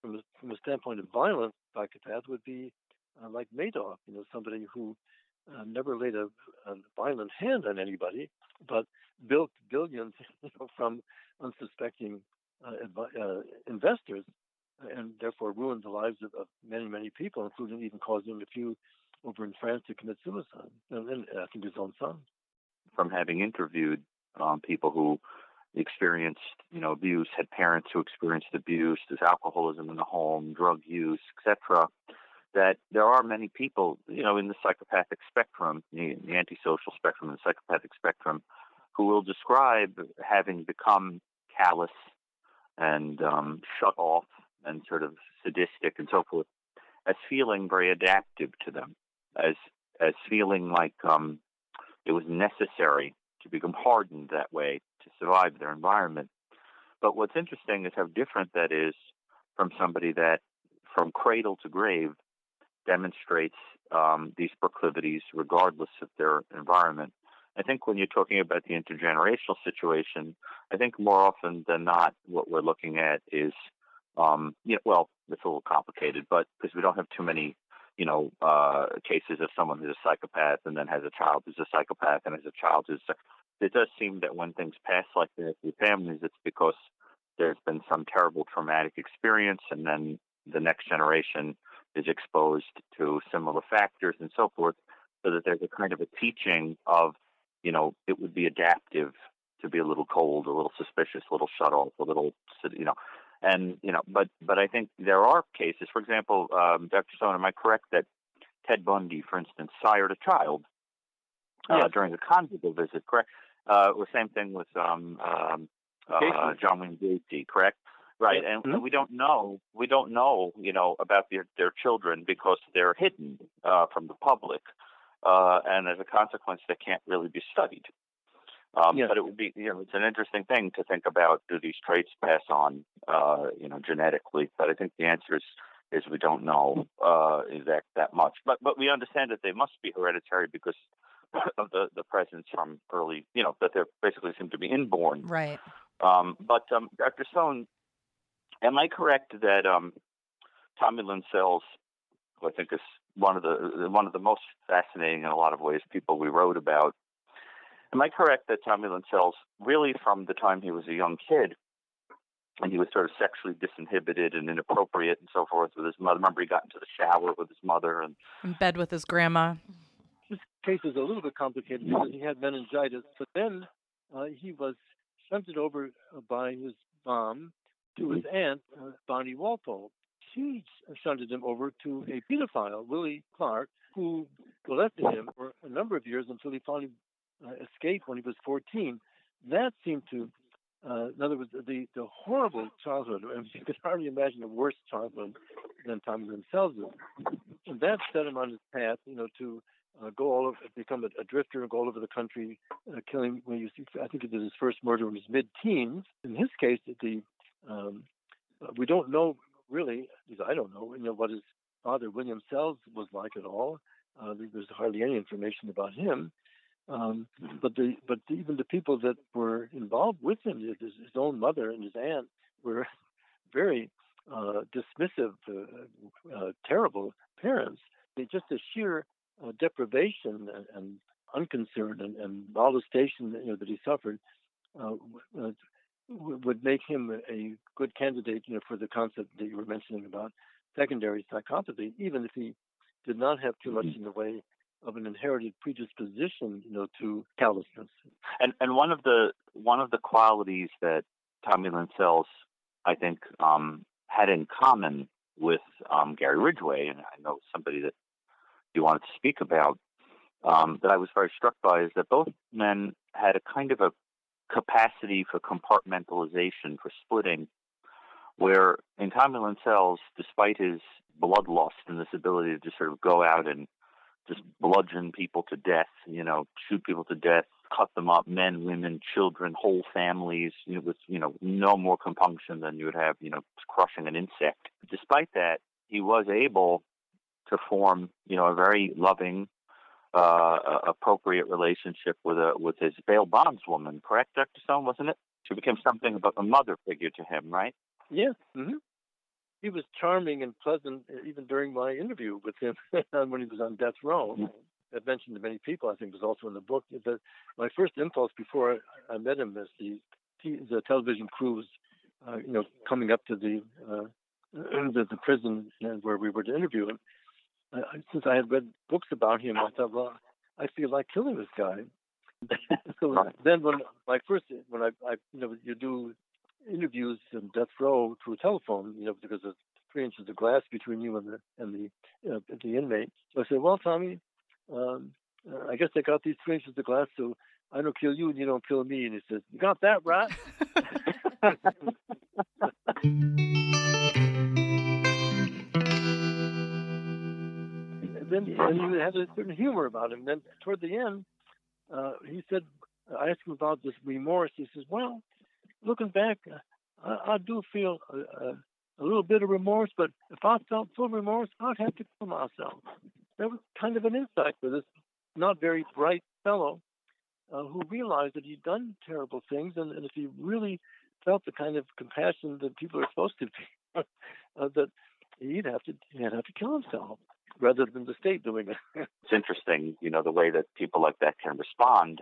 from the, from the standpoint of violence psychopath would be uh, like Madoff, you know, somebody who uh, never laid a, a violent hand on anybody, but built billions you know, from unsuspecting uh, advi- uh, investors, and therefore ruined the lives of, of many, many people, including even causing a few over in France to commit suicide, and, and I think his own son. From having interviewed um, people who experienced, you know, abuse, had parents who experienced abuse, there's alcoholism in the home, drug use, etc. That there are many people, you know, in the psychopathic spectrum, the, the antisocial spectrum, the psychopathic spectrum, who will describe having become callous and um, shut off and sort of sadistic and so forth as feeling very adaptive to them, as as feeling like um, it was necessary to become hardened that way to survive their environment. But what's interesting is how different that is from somebody that, from cradle to grave, demonstrates um, these proclivities regardless of their environment. I think when you're talking about the intergenerational situation, I think more often than not, what we're looking at is, um, you know, well, it's a little complicated, but because we don't have too many, you know, uh, cases of someone who's a psychopath and then has a child who's a psychopath and has a child who's, it does seem that when things pass like that through families, it's because there's been some terrible traumatic experience and then the next generation is exposed to similar factors and so forth, so that there's a kind of a teaching of, you know, it would be adaptive to be a little cold, a little suspicious, a little shut off, a little, you know, and you know, but but I think there are cases. For example, um, Dr. Stone, am I correct that Ted Bundy, for instance, sired a child uh, Yes. during a conjugal visit? Correct. Uh, the same thing with um, um, uh, John Wayne Gacy. Correct. Right, Yeah. and Mhm. we don't know we don't know you know about their their children because they're hidden uh, from the public, uh, and as a consequence, they can't really be studied. Um, Yeah. But it would be you know it's an interesting thing to think about. Do these traits pass on uh, you know genetically? But I think the answer is is we don't know uh, that that much. But but we understand that they must be hereditary because of the the presence from early you know that they basically seem to be inborn. right Um, but um, Dr. Stone, am I correct that um, Tommy Lynn Sells who I think is one of the one of the most fascinating in a lot of ways people we wrote about. Am I correct that Tommy Lynn Sells really from the time he was a young kid and he was sort of sexually disinhibited and inappropriate and so forth with his mother. Remember, he got into the shower with his mother and in bed with his grandma. His case is a little bit complicated because he had meningitis, but then uh, he was shunted over by his mom to his aunt, uh, Bonnie Walpole. She shunted him over to a pedophile, Willie Clark, who molested him for a number of years until he finally uh, escaped when he was 14. That seemed to uh, in other words, the, the horrible childhood, I mean, you could hardly imagine a worse childhood than Tommy themselves And that set him on his path, you know, to uh, go all over, become a, a, drifter and go all over the country, uh, killing. You I think he did his first murder in his mid-teens. In his case, the um, uh, we don't know really, least I don't know, you know, what his father William Sells was like at all. Uh, there's hardly any information about him. Um, but the but even the people that were involved with him, his, his own mother and his aunt, were very uh, dismissive, uh, uh, terrible parents. They just the sheer uh, deprivation and, and unconcern and, and, molestation you know, that he suffered uh, uh, would make him a good candidate, you know, for the concept that you were mentioning about secondary psychopathy, even if he did not have too much mm-hmm. in the way of an inherited predisposition, you know, to callousness. And and one of the one of the qualities that Tommy Lynn Sells, I think, um, had in common with um, Gary Ridgway, and I know somebody that you wanted to speak about, um, that I was very struck by, is that both men had a kind of a capacity for compartmentalization, for splitting, where in Tommy Lynn Sells, despite his bloodlust and this ability to just sort of go out and just bludgeon people to death, you know, shoot people to death, cut them up, men, women, children, whole families, you know, with, you know, no more compunction than you would have, you know, crushing an insect. Despite that, he was able to form, you know, a very loving, uh, appropriate relationship with a with his bail bondswoman, correct, Dr. Stone, wasn't it? She became something of a mother figure to him, right? Yeah. Mm-hmm he was charming and pleasant uh, even during my interview with him when he was on death row. Mm-hmm. I mentioned to many people, I think it was also in the book, that my first impulse before I met him as the, the television crews, uh, you know, coming up to the, uh, the, the prison where we were to interview him, uh, since I had read books about him, I thought, well, I feel like killing this guy. so then when my first when I, I you know you do interviews in death row through telephone, you know, because of three inches of glass between you and the and the uh, the inmate. So I said, "Well, Tommy, um, uh, I guess I got these three inches of glass, so I don't kill you and you don't kill me." And he says, "You got that right." then and he had a certain humor about him. Then toward the end, uh, he said, I asked him about this remorse. He says, "Well." Looking back, I, I do feel a, a, a, little bit of remorse, but if I felt full remorse, I'd have to kill myself. That was kind of an insight for this not very bright fellow uh, who realized that he'd done terrible things, and, and, if he really felt the kind of compassion that people are supposed to be, uh, that he'd have to he'd have to kill himself rather than the state doing it. it's interesting, you know, the way that people like that can respond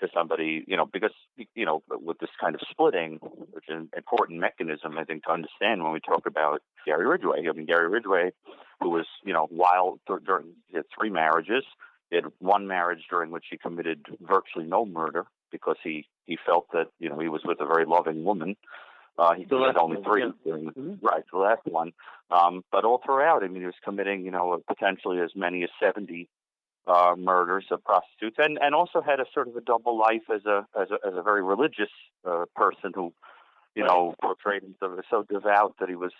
to somebody, you know, because, you know, with this kind of splitting, which is an important mechanism, I think, to understand when we talk about Gary Ridgway. I mean, Gary Ridgway, who was, you know, while during he had three marriages, he had one marriage during which he committed virtually no murder because he, he felt that, you know, he was with a very loving woman. Uh, he, had only three during, mm-hmm. right, the last one. Um, but all throughout, I mean, he was committing, you know, potentially as many as 70 uh, murders of prostitutes, and and also had a sort of a double life as a as a, as a very religious uh, person who, you know, portrayed himself as so devout that he was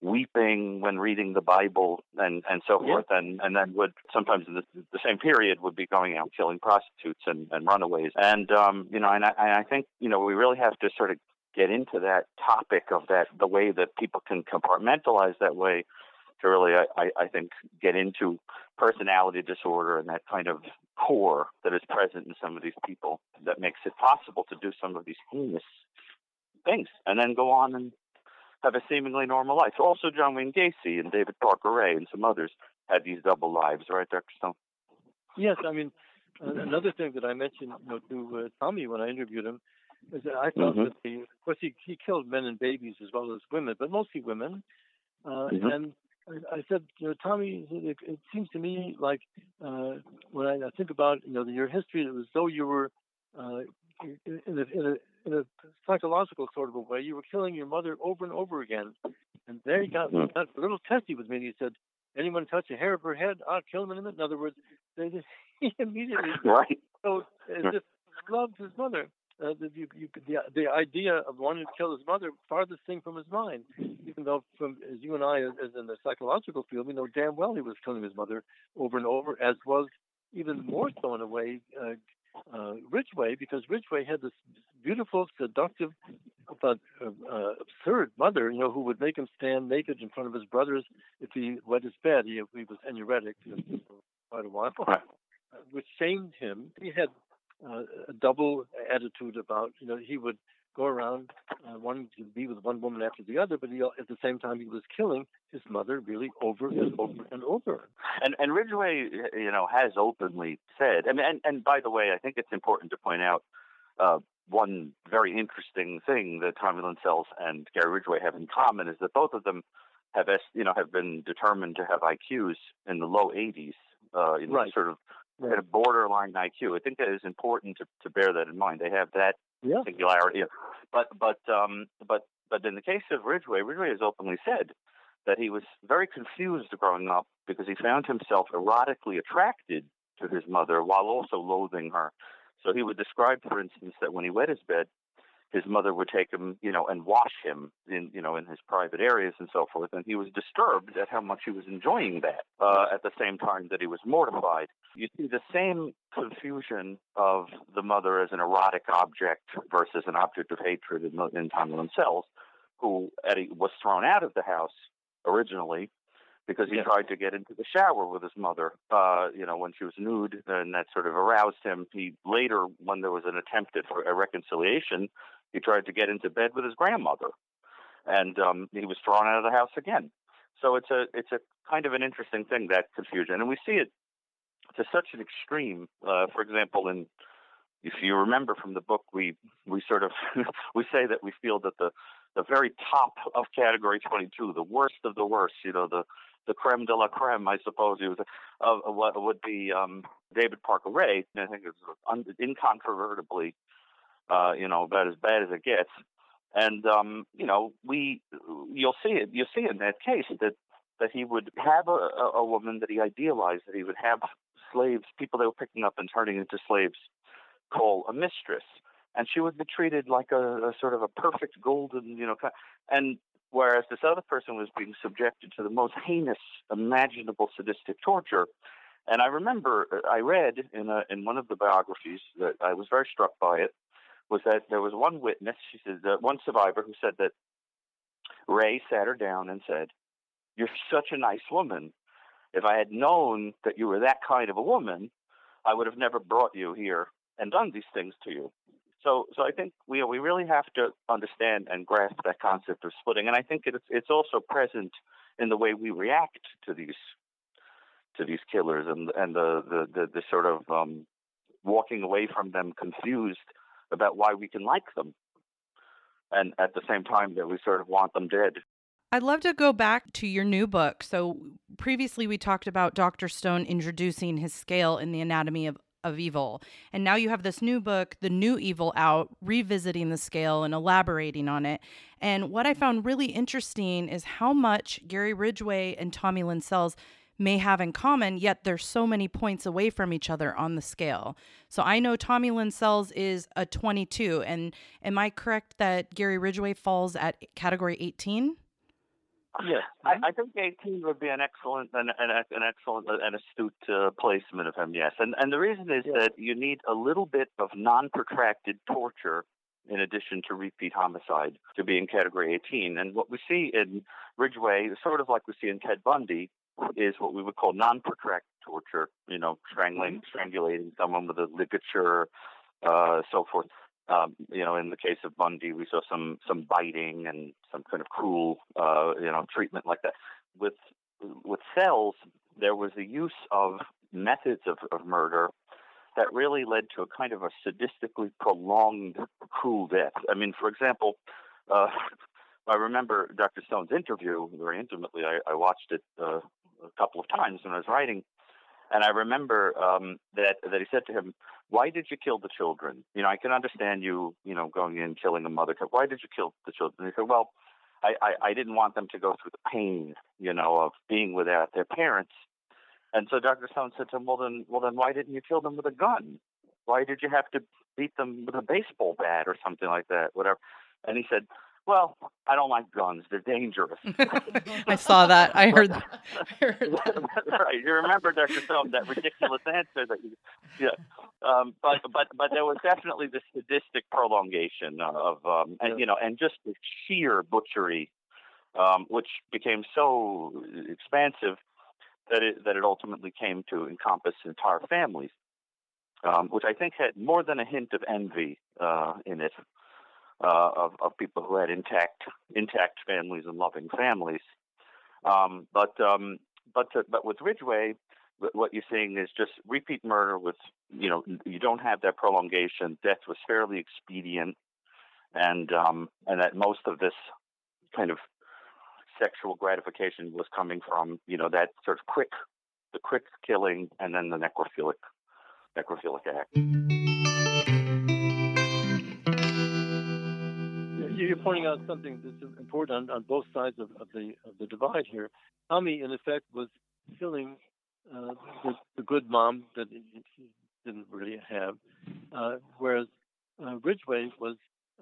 weeping when reading the Bible and and so forth, and and then would sometimes in the, the same period would be going out killing prostitutes and, and runaways, and um, you know, and I, I think you know we really have to sort of get into that topic of that the way that people can compartmentalize that way to really, I, I think, get into personality disorder and that kind of core that is present in some of these people that makes it possible to do some of these heinous things and then go on and have a seemingly normal life. Also, John Wayne Gacy and David Parker Ray and some others had these double lives, right, Dr. Stone? Yes, I mean, another thing that I mentioned you know, to uh, Tommy when I interviewed him is that I thought Mhm. that the, of course, he, he killed men and babies as well as women, but mostly women. Uh, Mhm. And I, I said, you know, Tommy, it, it seems to me like uh, when I, I think about, you know, your history, it was though you were uh, in, a, in, a, in a psychological sort of a way, you were killing your mother over and over again. And there he got, Mhm. got a little testy with me. And he said, anyone touch a hair of her head, I'll kill him in a minute. In other words, they just, he immediately Right. so as if loved his mother. Uh, the, you, you, the the idea of wanting to kill his mother farthest thing from his mind. Even though, from as you and I, as, in the psychological field, we know damn well he was killing his mother over and over, as was even more so in a way uh, uh, Ridgway, because Ridgway had this beautiful, seductive, but uh, uh, absurd mother, you know, who would make him stand naked in front of his brothers if he wet his bed. He, he was enuretic for quite a while, uh, which shamed him. He had uh, a double attitude about, you know, he would go around uh, wanting to be with one woman after the other, but he, at the same time he was killing his mother really over and over and over. And and Ridgway, you know, has openly said. And and, and by the way, I think it's important to point out uh, one very interesting thing that Tommy Lynn Sells and Gary Ridgway have in common is that both of them have, you know, have been determined to have IQs in the low 80s, uh, know, Right. sort of at a borderline IQ. I think that is important to, to bear that in mind. They have that Yeah. singularity. But but um but but in the case of Ridgway, Ridgway has openly said that he was very confused growing up because he found himself erotically attracted to his mother while also loathing her. So he would describe, for instance, that when he wet his bed, his mother would take him, you know, and wash him in, you know, in his private areas and so forth. And he was disturbed at how much he was enjoying that. Uh, at the same time that he was mortified. You see the same confusion of the mother as an erotic object versus an object of hatred in, in Tommy Lynn Sells, who Eddie was thrown out of the house originally because he tried to get into the shower with his mother, uh, you know, when she was nude, and that sort of aroused him. He later, when there was an attempt at a reconciliation, he tried to get into bed with his grandmother, and um, he was thrown out of the house again. So it's a it's a kind of an interesting thing that confusion, and we see it to such an extreme. Uh, for example, in if you remember from the book, we we sort of we say that we feel that the the very top of category 22, the worst of the worst, you know, the the creme de la creme, I suppose it was, what would be um, David Parker Ray. I think it's un- incontrovertibly, uh, you know, about as bad as it gets. And um, you know, we you'll see it. You'll see in that case that that he would have a a woman that he idealized, that he would have slaves, people they were picking up and turning into slaves, call a mistress, and she would be treated like a, a sort of a perfect golden, you know, and whereas this other person was being subjected to the most heinous imaginable sadistic torture. And I remember I read in a, in one of the biographies that I was very struck by it was that there was one witness, she said, uh, one survivor who said that Ray sat her down and said, "You're such a nice woman. If I had known that you were that kind of a woman, I would have never brought you here and done these things to you." So, so I think we we really have to understand and grasp that concept of splitting, and I think it's it's also present in the way we react to these to these killers and and the the the, the sort of um, walking away from them confused about why we can like them, and at the same time that we sort of want them dead. I'd love to go back to your new book. So, previously we talked about Dr. Stone introducing his scale in the anatomy of, of evil. And now you have this new book, The New Evil, out, revisiting the scale and elaborating on it. And what I found really interesting is how much Gary Ridgway and Tommy Lynn Sells may have in common, yet they're so many points away from each other on the scale. So I know Tommy Lynn Sells is a 22. And am I correct that Gary Ridgway falls at category 18? Yes. I, I think 18 would be an excellent an, an, an excellent and astute uh, placement of him. Yes, and and the reason is that you need a little bit of non-protracted torture in addition to repeat homicide to be in category 18. And what we see in Ridgway, sort of like we see in Ted Bundy, is what we would call non-protracted torture. You know, strangling, strangulating someone with a ligature, uh, so forth. Um, you know, in the case of Bundy, we saw some some biting and some kind of cruel, uh, you know, treatment like that. With with Sells, there was a use of methods of, of murder that really led to a kind of a sadistically prolonged, cruel death. I mean, for example, uh, I remember Dr. Stone's interview very intimately. I, I watched it uh, a couple of times when I was writing, and I remember um, that that he said to him, "Why did you kill the children? You know, I can understand you, you know, going in killing a mother. Why did you kill the children?" He said, "Well, I, I, I didn't want them to go through the pain, you know, of being without their parents." And so Dr. Stone said to him, "Well, then, well, then, why didn't you kill them with a gun? Why did you have to beat them with a baseball bat or something like that? Whatever." And he said, "Well, I don't like guns; they're dangerous." I saw that. I heard that. I heard that. right. You remember, Dr. Stone, that ridiculous answer that you, yeah. Um, but but but there was definitely the sadistic prolongation of, um, and you know, and just the sheer butchery, um, which became so expansive that it that it ultimately came to encompass entire families, um, which I think had more than a hint of envy uh, in it. Uh, of, of people who had intact intact families and loving families, um, but um, but to, but with Ridgway, what you're seeing is just repeat murder with you know you don't have that prolongation. Death was fairly expedient, and um, and that most of this kind of sexual gratification was coming from you know that sort of quick the quick killing and then the necrophilic necrophilic act. You're pointing out something that's important on, on both sides of, of the of the divide here. Tommy, in effect, was killing uh, the, the, good mom that he didn't really have, uh, whereas uh, Ridgway was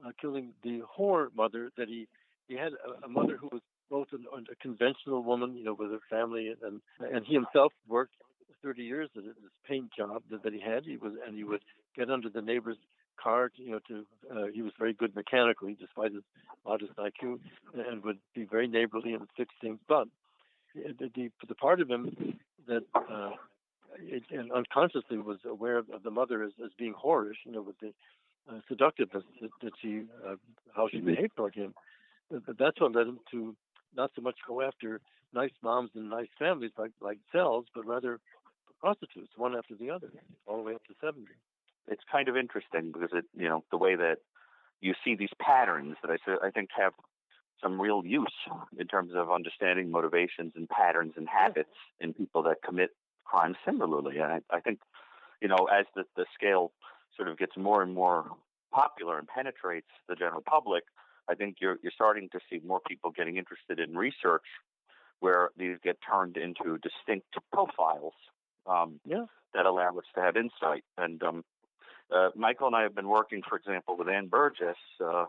uh, killing the whore mother that he he had a, a mother who was both a, a, conventional woman, you know, with her family, and and he himself worked 30 years at this paint job that, that he had. He was and he would get under the neighbor's car, you know, to uh, he was very good mechanically, despite his modest IQ, and would be very neighborly and fix things. But the the, the part of him that uh, it, and unconsciously was aware of, of the mother as, as being whorish, you know, with the uh, seductiveness that, that she, uh, how she behaved toward him. But that's what led him to not so much go after nice moms and nice families like like Sells, but rather prostitutes, one after the other, all the way up to seventy. It's kind of interesting because it, you know, the way that you see these patterns that I I think have some real use in terms of understanding motivations and patterns and habits in people that commit crimes similarly. And I, I think, you know, as the, the scale sort of gets more and more popular and penetrates the general public, I think you're you're starting to see more people getting interested in research where these get turned into distinct profiles um, yeah. that allow us to have insight. And um, uh, Michael and I have been working, for example, with Ann Burgess. Uh,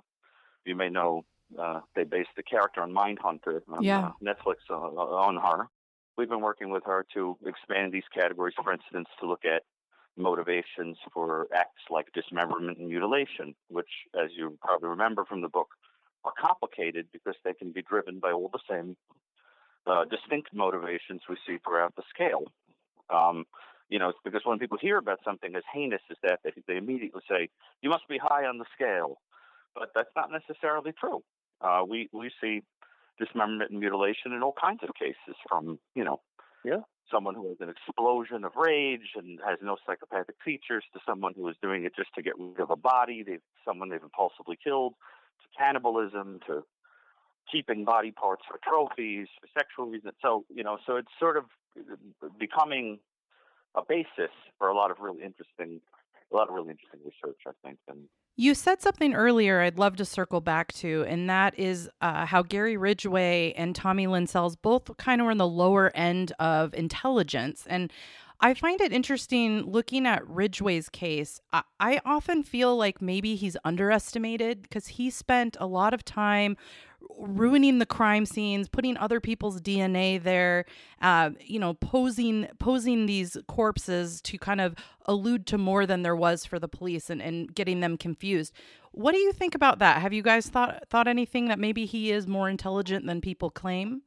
you may know uh, they based the character on Mindhunter on yeah. uh, Netflix uh, on her. We've been working with her to expand these categories, for instance, to look at motivations for acts like dismemberment and mutilation, which, as you probably remember from the book, are complicated because they can be driven by all the same uh, distinct motivations we see throughout the scale. Um, you know, it's because when people hear about something as heinous as that, they, they immediately say, you must be high on the scale. But that's not necessarily true. Uh, we, we see dismemberment and mutilation in all kinds of cases from, you know, yeah. someone who has an explosion of rage and has no psychopathic features to someone who is doing it just to get rid of a body, they've, someone they've impulsively killed, to cannibalism, to keeping body parts for trophies, for sexual reasons. So, you know, so it's sort of becoming a basis for a lot of really interesting, a lot of really interesting research, I think. And you said something earlier I'd love to circle back to, and that is uh, how Gary Ridgway and Tommy Lynn Sells both kind of were in the lower end of intelligence. And I find it interesting looking at Ridgway's case. I, I often feel like maybe he's underestimated because he spent a lot of time ruining the crime scenes, putting other people's DNA there, uh, you know, posing posing these corpses to kind of allude to more than there was for the police and, and getting them confused. What do you think about that? Have you guys thought thought anything that maybe he is more intelligent than people claim?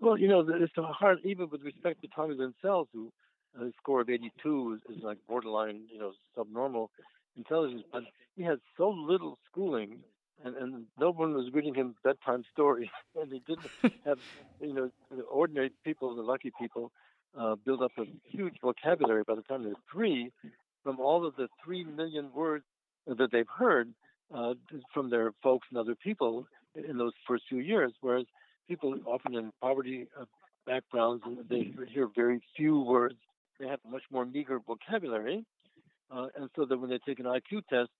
Well, you know, it's hard, even with respect to Tommy Sells, who uh, his score of 82 is, is like borderline, you know, subnormal. intelligence, but he had so little schooling, and, and no one was reading him bedtime stories, and he didn't have, you know, the ordinary people, the lucky people, uh, build up a huge vocabulary by the time they're three from all of the three million words that they've heard uh, from their folks and other people in those first few years, whereas people often in poverty uh, backgrounds, they hear very few words. They have much more meager vocabulary, uh, and so that when they take an IQ test,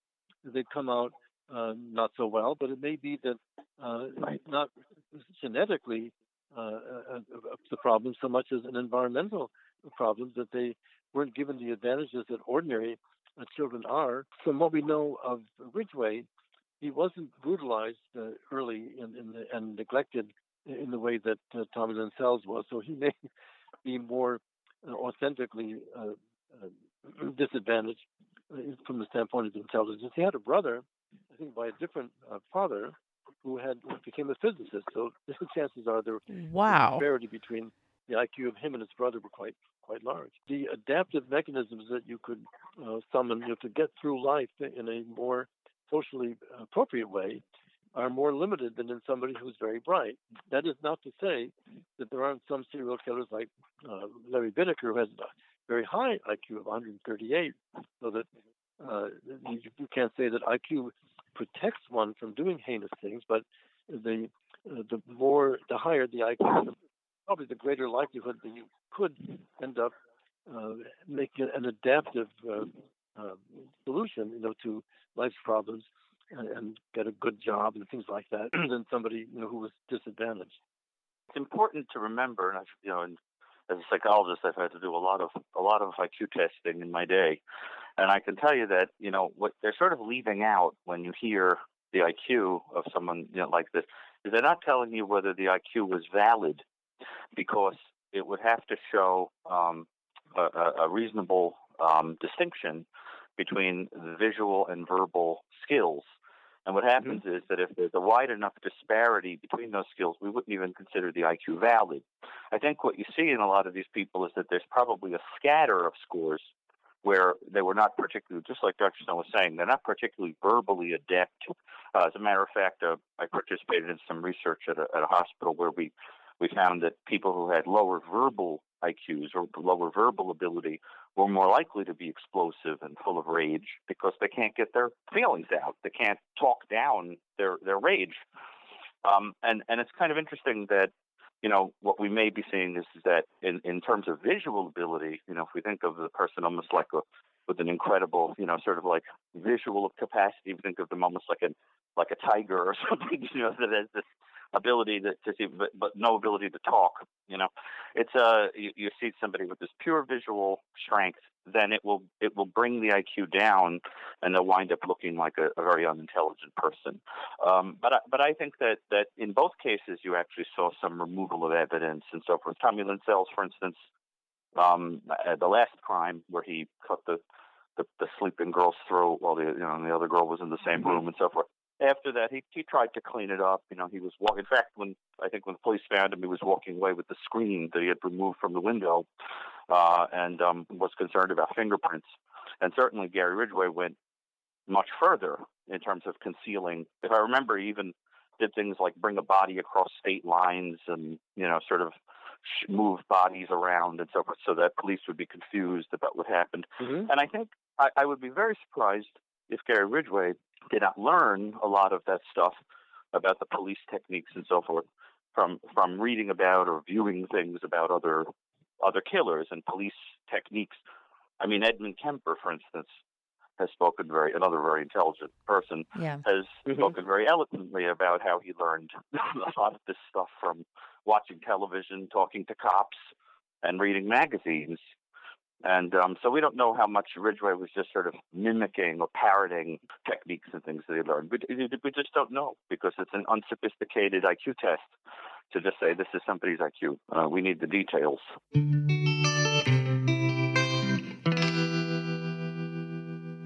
they come out uh, not so well. But it may be that uh, not genetically uh, uh, uh, the problem so much as an environmental problem that they weren't given the advantages that ordinary children are. From what we know of Ridgway, he wasn't brutalized early in, in the, and neglected in the way that uh, Tommy Sells was. So he may be more uh, authentically uh, uh disadvantaged from the standpoint of intelligence. He had a brother, I think, by a different uh, father, who had became a physicist. So the chances are there wow disparity between the IQ of him and his brother were quite quite large. The adaptive mechanisms that you could summon you know, to get through life in a more socially appropriate way are more limited than in somebody who's very bright. That is not to say that there aren't some serial killers like uh, Larry Bittaker who has a very high IQ of 138, so that uh, you, you, can't say that IQ protects one from doing heinous things, but the uh, the more the higher the IQ, the, probably the greater likelihood that you could end up uh, making an adaptive uh, uh, solution, you know, to life's problems and, and get a good job and things like that than somebody you know who was disadvantaged. It's important to remember, and I, you know, and as a psychologist, I've had to do a lot of a lot of IQ testing in my day, and I can tell you that you know what they're sort of leaving out when you hear the IQ of someone you know like this is they're not telling you whether the IQ was valid because it would have to show um, a, a, reasonable um, distinction between the visual and verbal skills. And what happens mm-hmm. is that if there's a wide enough disparity between those skills, we wouldn't even consider the IQ valid. I think what you see in a lot of these people is that there's probably a scatter of scores where they were not particularly, just like Dr. Stone was saying, they're not particularly verbally adept. Uh, as a matter of fact, uh, I participated in some research at a, at a hospital where we we found that people who had lower verbal IQs or lower verbal ability were more likely to be explosive and full of rage because they can't get their feelings out. They can't talk down their their rage. Um, and and it's kind of interesting that you know what we may be seeing is, is that in in terms of visual ability, you know, if we think of the person almost like a with an incredible, you know, sort of like visual capacity, we think of them almost like a like a tiger or something, you know, that has this ability to, to see, but, but no ability to talk. You know, it's a you, you see somebody with this pure visual strength, then it will it will bring the IQ down, and they'll wind up looking like a, a very unintelligent person. Um, but I, but I think that that in both cases you actually saw some removal of evidence and so forth. Tommy Lynn Sells, for instance, um, the last crime where he cut the the, the sleeping girl's throat while the you know the other girl was in the same mm-hmm. room and so forth after that, he he tried to clean it up. You know, he was walking. In fact, when I think when the police found him, he was walking away with the screen that he had removed from the window, uh, and um, was concerned about fingerprints. And certainly, Gary Ridgway went much further in terms of concealing. If I remember, he even did things like bring a body across state lines and you know, sort of move bodies around and so forth, so that police would be confused about what happened. Mm-hmm. And I think I, I would be very surprised if Gary Ridgway did not learn a lot of that stuff about the police techniques and so forth from from reading about or viewing things about other other killers and police techniques. I mean, Edmund Kemper, for instance, has spoken very another very intelligent person yeah. has mm-hmm. spoken very eloquently about how he learned a lot of this stuff from watching television, talking to cops, and reading magazines. And um, so we don't know how much Ridgway was just sort of mimicking or parroting techniques and things that he learned. We, we just don't know because it's an unsophisticated IQ test to just say this is somebody's IQ. Uh, we need the details.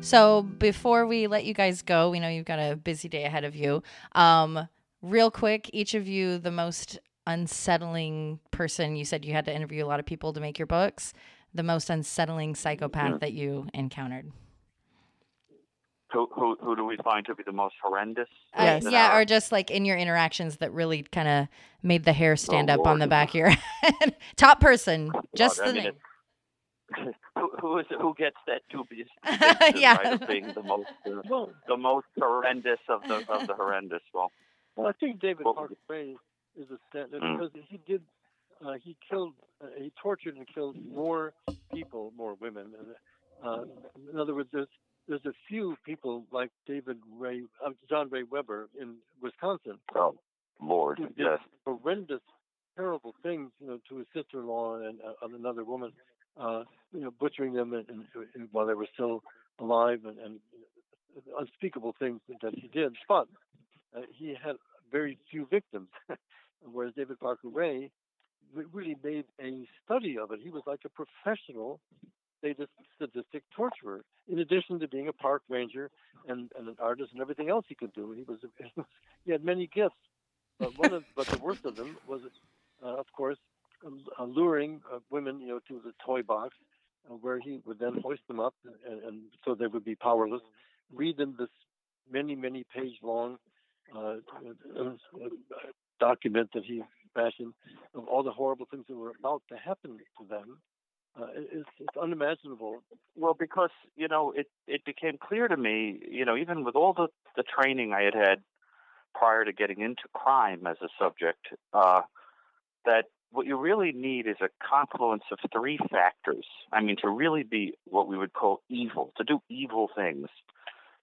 So before we let you guys go, we know you've got a busy day ahead of you. Um, real quick, each of you, the most unsettling person. You said you had to interview a lot of people to make your books the most unsettling psychopath that you encountered? Who, who, who do we find to be the most horrendous? Uh, Yes. in yeah, our- or just like in your interactions that really kind of made the hair stand Oh, up on the back of your head. Top person, just I the mean, name. who, who is who gets that dubious distinction, Yeah. right, of being the most uh, Well, the most horrendous of the of the horrendous? Well, well, I think David Well- Parker Ray is a standard Mm. because he did, uh, he killed, uh, he tortured and killed more people, more women. Uh, in other words, there's there's a few people like David Ray, uh, John Ray Weber in Wisconsin, oh Lord, yes, horrendous, terrible things, you know, to his sister-in-law and uh, and another woman, uh, you know, butchering them and, and, while they were still alive, and, and unspeakable things that he did. But uh, he had very few victims, whereas David Parker Ray really made a study of it. He was like a professional sadist, sadistic torturer, in addition to being a park ranger and, and an artist and everything else he could do. He was he had many gifts. But one of but the worst of them was, uh, of course, uh, luring uh, women, you know, to the toy box, uh, where he would then hoist them up, and, and so they would be powerless. Read them this many many page long uh, uh, document that he of all the horrible things that were about to happen to them. Uh, it's, it's unimaginable. Well, because you know, it it became clear to me, you know, even with all the the training I had had prior to getting into crime as a subject, uh, that what you really need is a confluence of three factors. I mean, to really be what we would call evil, to do evil things.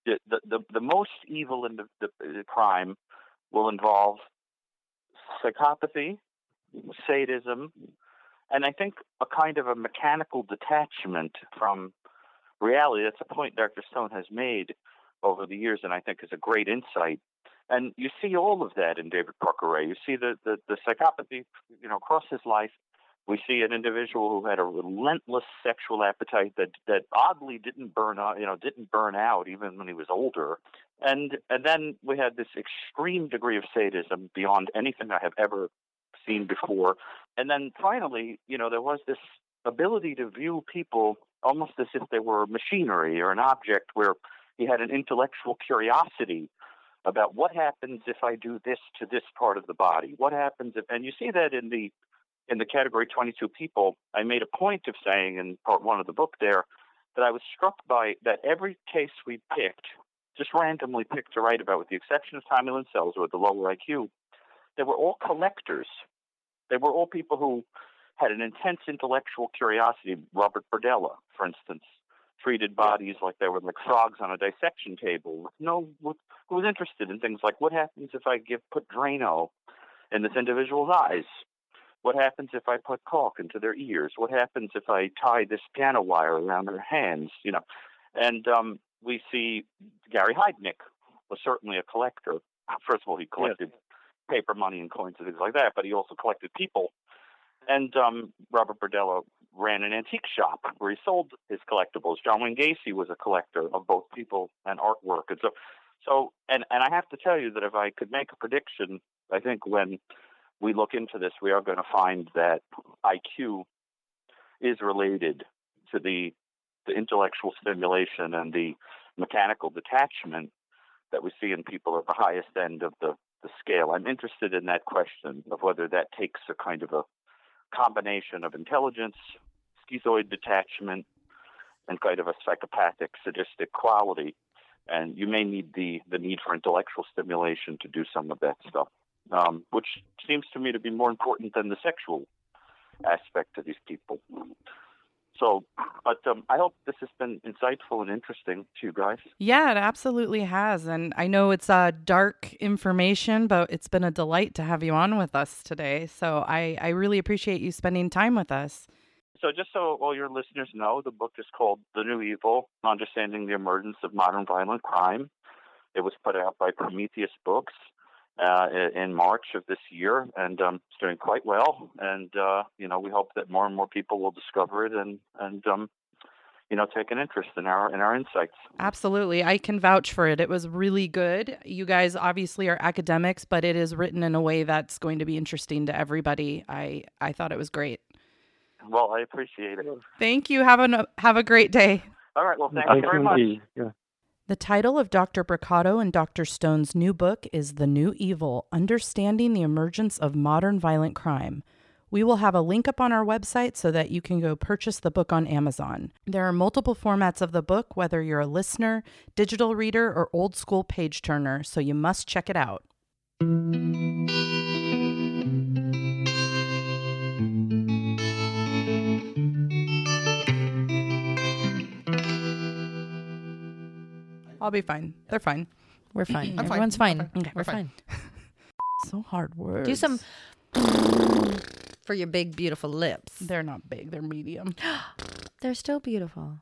The the the, the most evil in the, the, the crime will involve psychopathy, sadism, and I think a kind of a mechanical detachment from reality. That's a point Dr. Stone has made over the years, and I think is a great insight. And you see all of that in David Parker Ray. You see the, the, the psychopathy, you know, across his life. We see an individual who had a relentless sexual appetite that that oddly didn't burn out, you know, didn't burn out even when he was older. And and then we had this extreme degree of sadism beyond anything I have ever seen before. And then finally, you know, there was this ability to view people almost as if they were machinery or an object where he had an intellectual curiosity about what happens if I do this to this part of the body. What happens if and you see that in the in the category 22 people, I made a point of saying in part one of the book there that I was struck by that every case we picked, just randomly picked to write about, with the exception of Tommy Lynn Sells with the lower IQ, they were all collectors. They were all people who had an intense intellectual curiosity. Robert Berdella, for instance, treated bodies like they were like frogs on a dissection table. No, who was interested in things like what happens if I give put Drano in this individual's eyes? What happens if I put caulk into their ears? What happens if I tie this piano wire around their hands? You know, and um, we see Gary Heidnick was certainly a collector. First of all, he collected paper money and coins and things like that, but he also collected people. And um, Robert Berdella ran an antique shop where he sold his collectibles. John Wayne Gacy was a collector of both people and artwork, and so, so, and and I have to tell you that if I could make a prediction, I think when we look into this, we are going to find that IQ is related to the the intellectual stimulation and the mechanical detachment that we see in people at the highest end of the, the scale. I'm interested in that question of whether that takes a kind of a combination of intelligence, schizoid detachment, and kind of a psychopathic, sadistic quality. And you may need the, the need for intellectual stimulation to do some of that stuff, um, which seems to me to be more important than the sexual aspect of these people. So, but um, I hope this has been insightful and interesting to you guys. Yeah, it absolutely has. And I know it's uh, dark information, but it's been a delight to have you on with us today. So I, I really appreciate you spending time with us. So, just so all your listeners know, the book is called The New Evil Understanding the Emergence of Modern Violent Crime. It was put out by Prometheus Books uh, in March of this year, and um, it's doing quite well. And uh, you know, we hope that more and more people will discover it and and um, you know take an interest in our in our insights. Absolutely. I can vouch for it. It was really good. You guys obviously are academics, but it is written in a way that's going to be interesting to everybody. I I thought it was great. Well, I appreciate it. Thank you. Have a have a great day. All right. Well, thank you very much. Yeah. The title of Dr. Brucato and Dr. Stone's new book is The New Evil Understanding the Emergence of Modern Violent Crime. We will have a link up on our website so that you can go purchase the book on Amazon. There are multiple formats of the book, whether you're a listener, digital reader, or old school page turner, so you must check it out. I'll be fine. They're fine. We're fine. I'm. Everyone's fine. Fine. Okay, We're we're fine. fine. So hard words. Do some for your big, beautiful lips. They're not big. They're medium. They're still beautiful.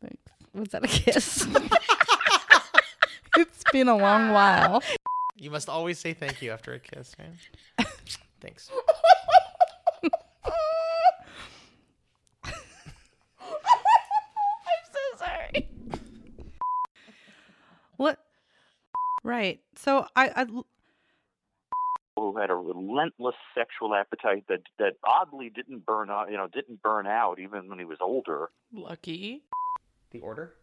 Thanks. Was that a kiss? it's been a long while. You must always say thank you after a kiss, right? Thanks. I'm so sorry. What? Right. So I, I who had a relentless sexual appetite that that oddly didn't burn out, you know, didn't burn out even when he was older. lucky. The order?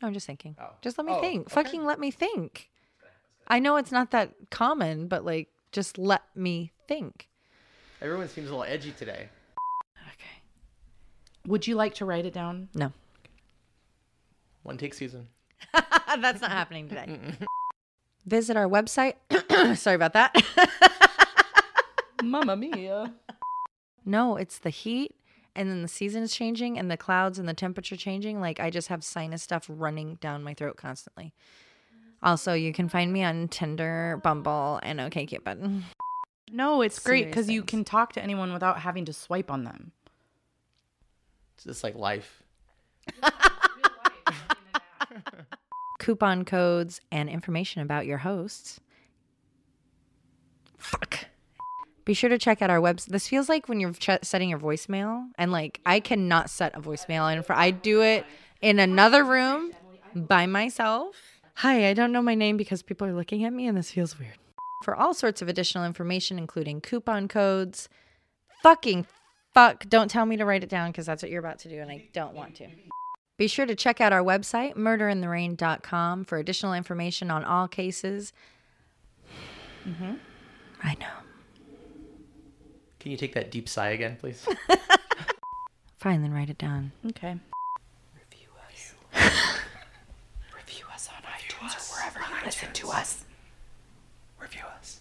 I'm just thinking. Oh. Just let me Oh, think. okay. Fucking let me think. I know it's not that common, but like, just let me think. Everyone seems a little edgy today. Okay. Would you like to write it down? No. One take season. That's not happening today. Visit our website. Sorry about that. Mamma mia. no, it's the heat and then the season is changing and the clouds and the temperature changing. Like I just have sinus stuff running down my throat constantly. Also, you can find me on Tinder, Bumble, and OkCupid. No, it's great because you can talk to anyone without having to swipe on them. It's just like life. Coupon codes and information about your hosts. Fuck. Be sure to check out our website. This feels like when you're ch- setting your voicemail, and like I cannot set a voicemail, and for I do it in another room by myself. Hi, I don't know my name because people are looking at me, and this feels weird. For all sorts of additional information, including coupon codes, fucking fuck, don't tell me to write it down because that's what you're about to do, and I don't want to. Be sure to check out our website, murderintherain.com, for additional information on all cases. Mm-hmm. I know. Can you take that deep sigh again, please? Fine, then write it down. Okay. Review us Review us on iTunes or wherever you listen to us. Review us.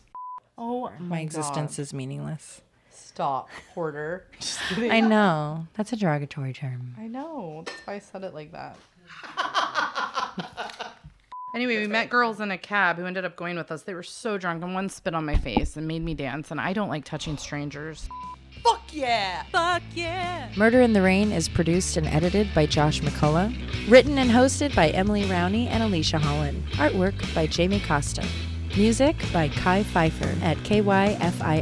Oh My, my, existence God. is meaningless. Stop, Porter. Just. I know. That's a derogatory term. I know. That's why I said it like that. anyway, we met girls in a cab who ended up going with us. They were so drunk, and one spit on my face and made me dance. And I don't like touching strangers. Fuck yeah! Fuck yeah! Murder in the Rain is produced and edited by Josh McCullough. Written and hosted by Emily Rowney and Alisha Holland. Artwork by Jamie Costa. Music by Kai Pfeiffer at kyfifer.com.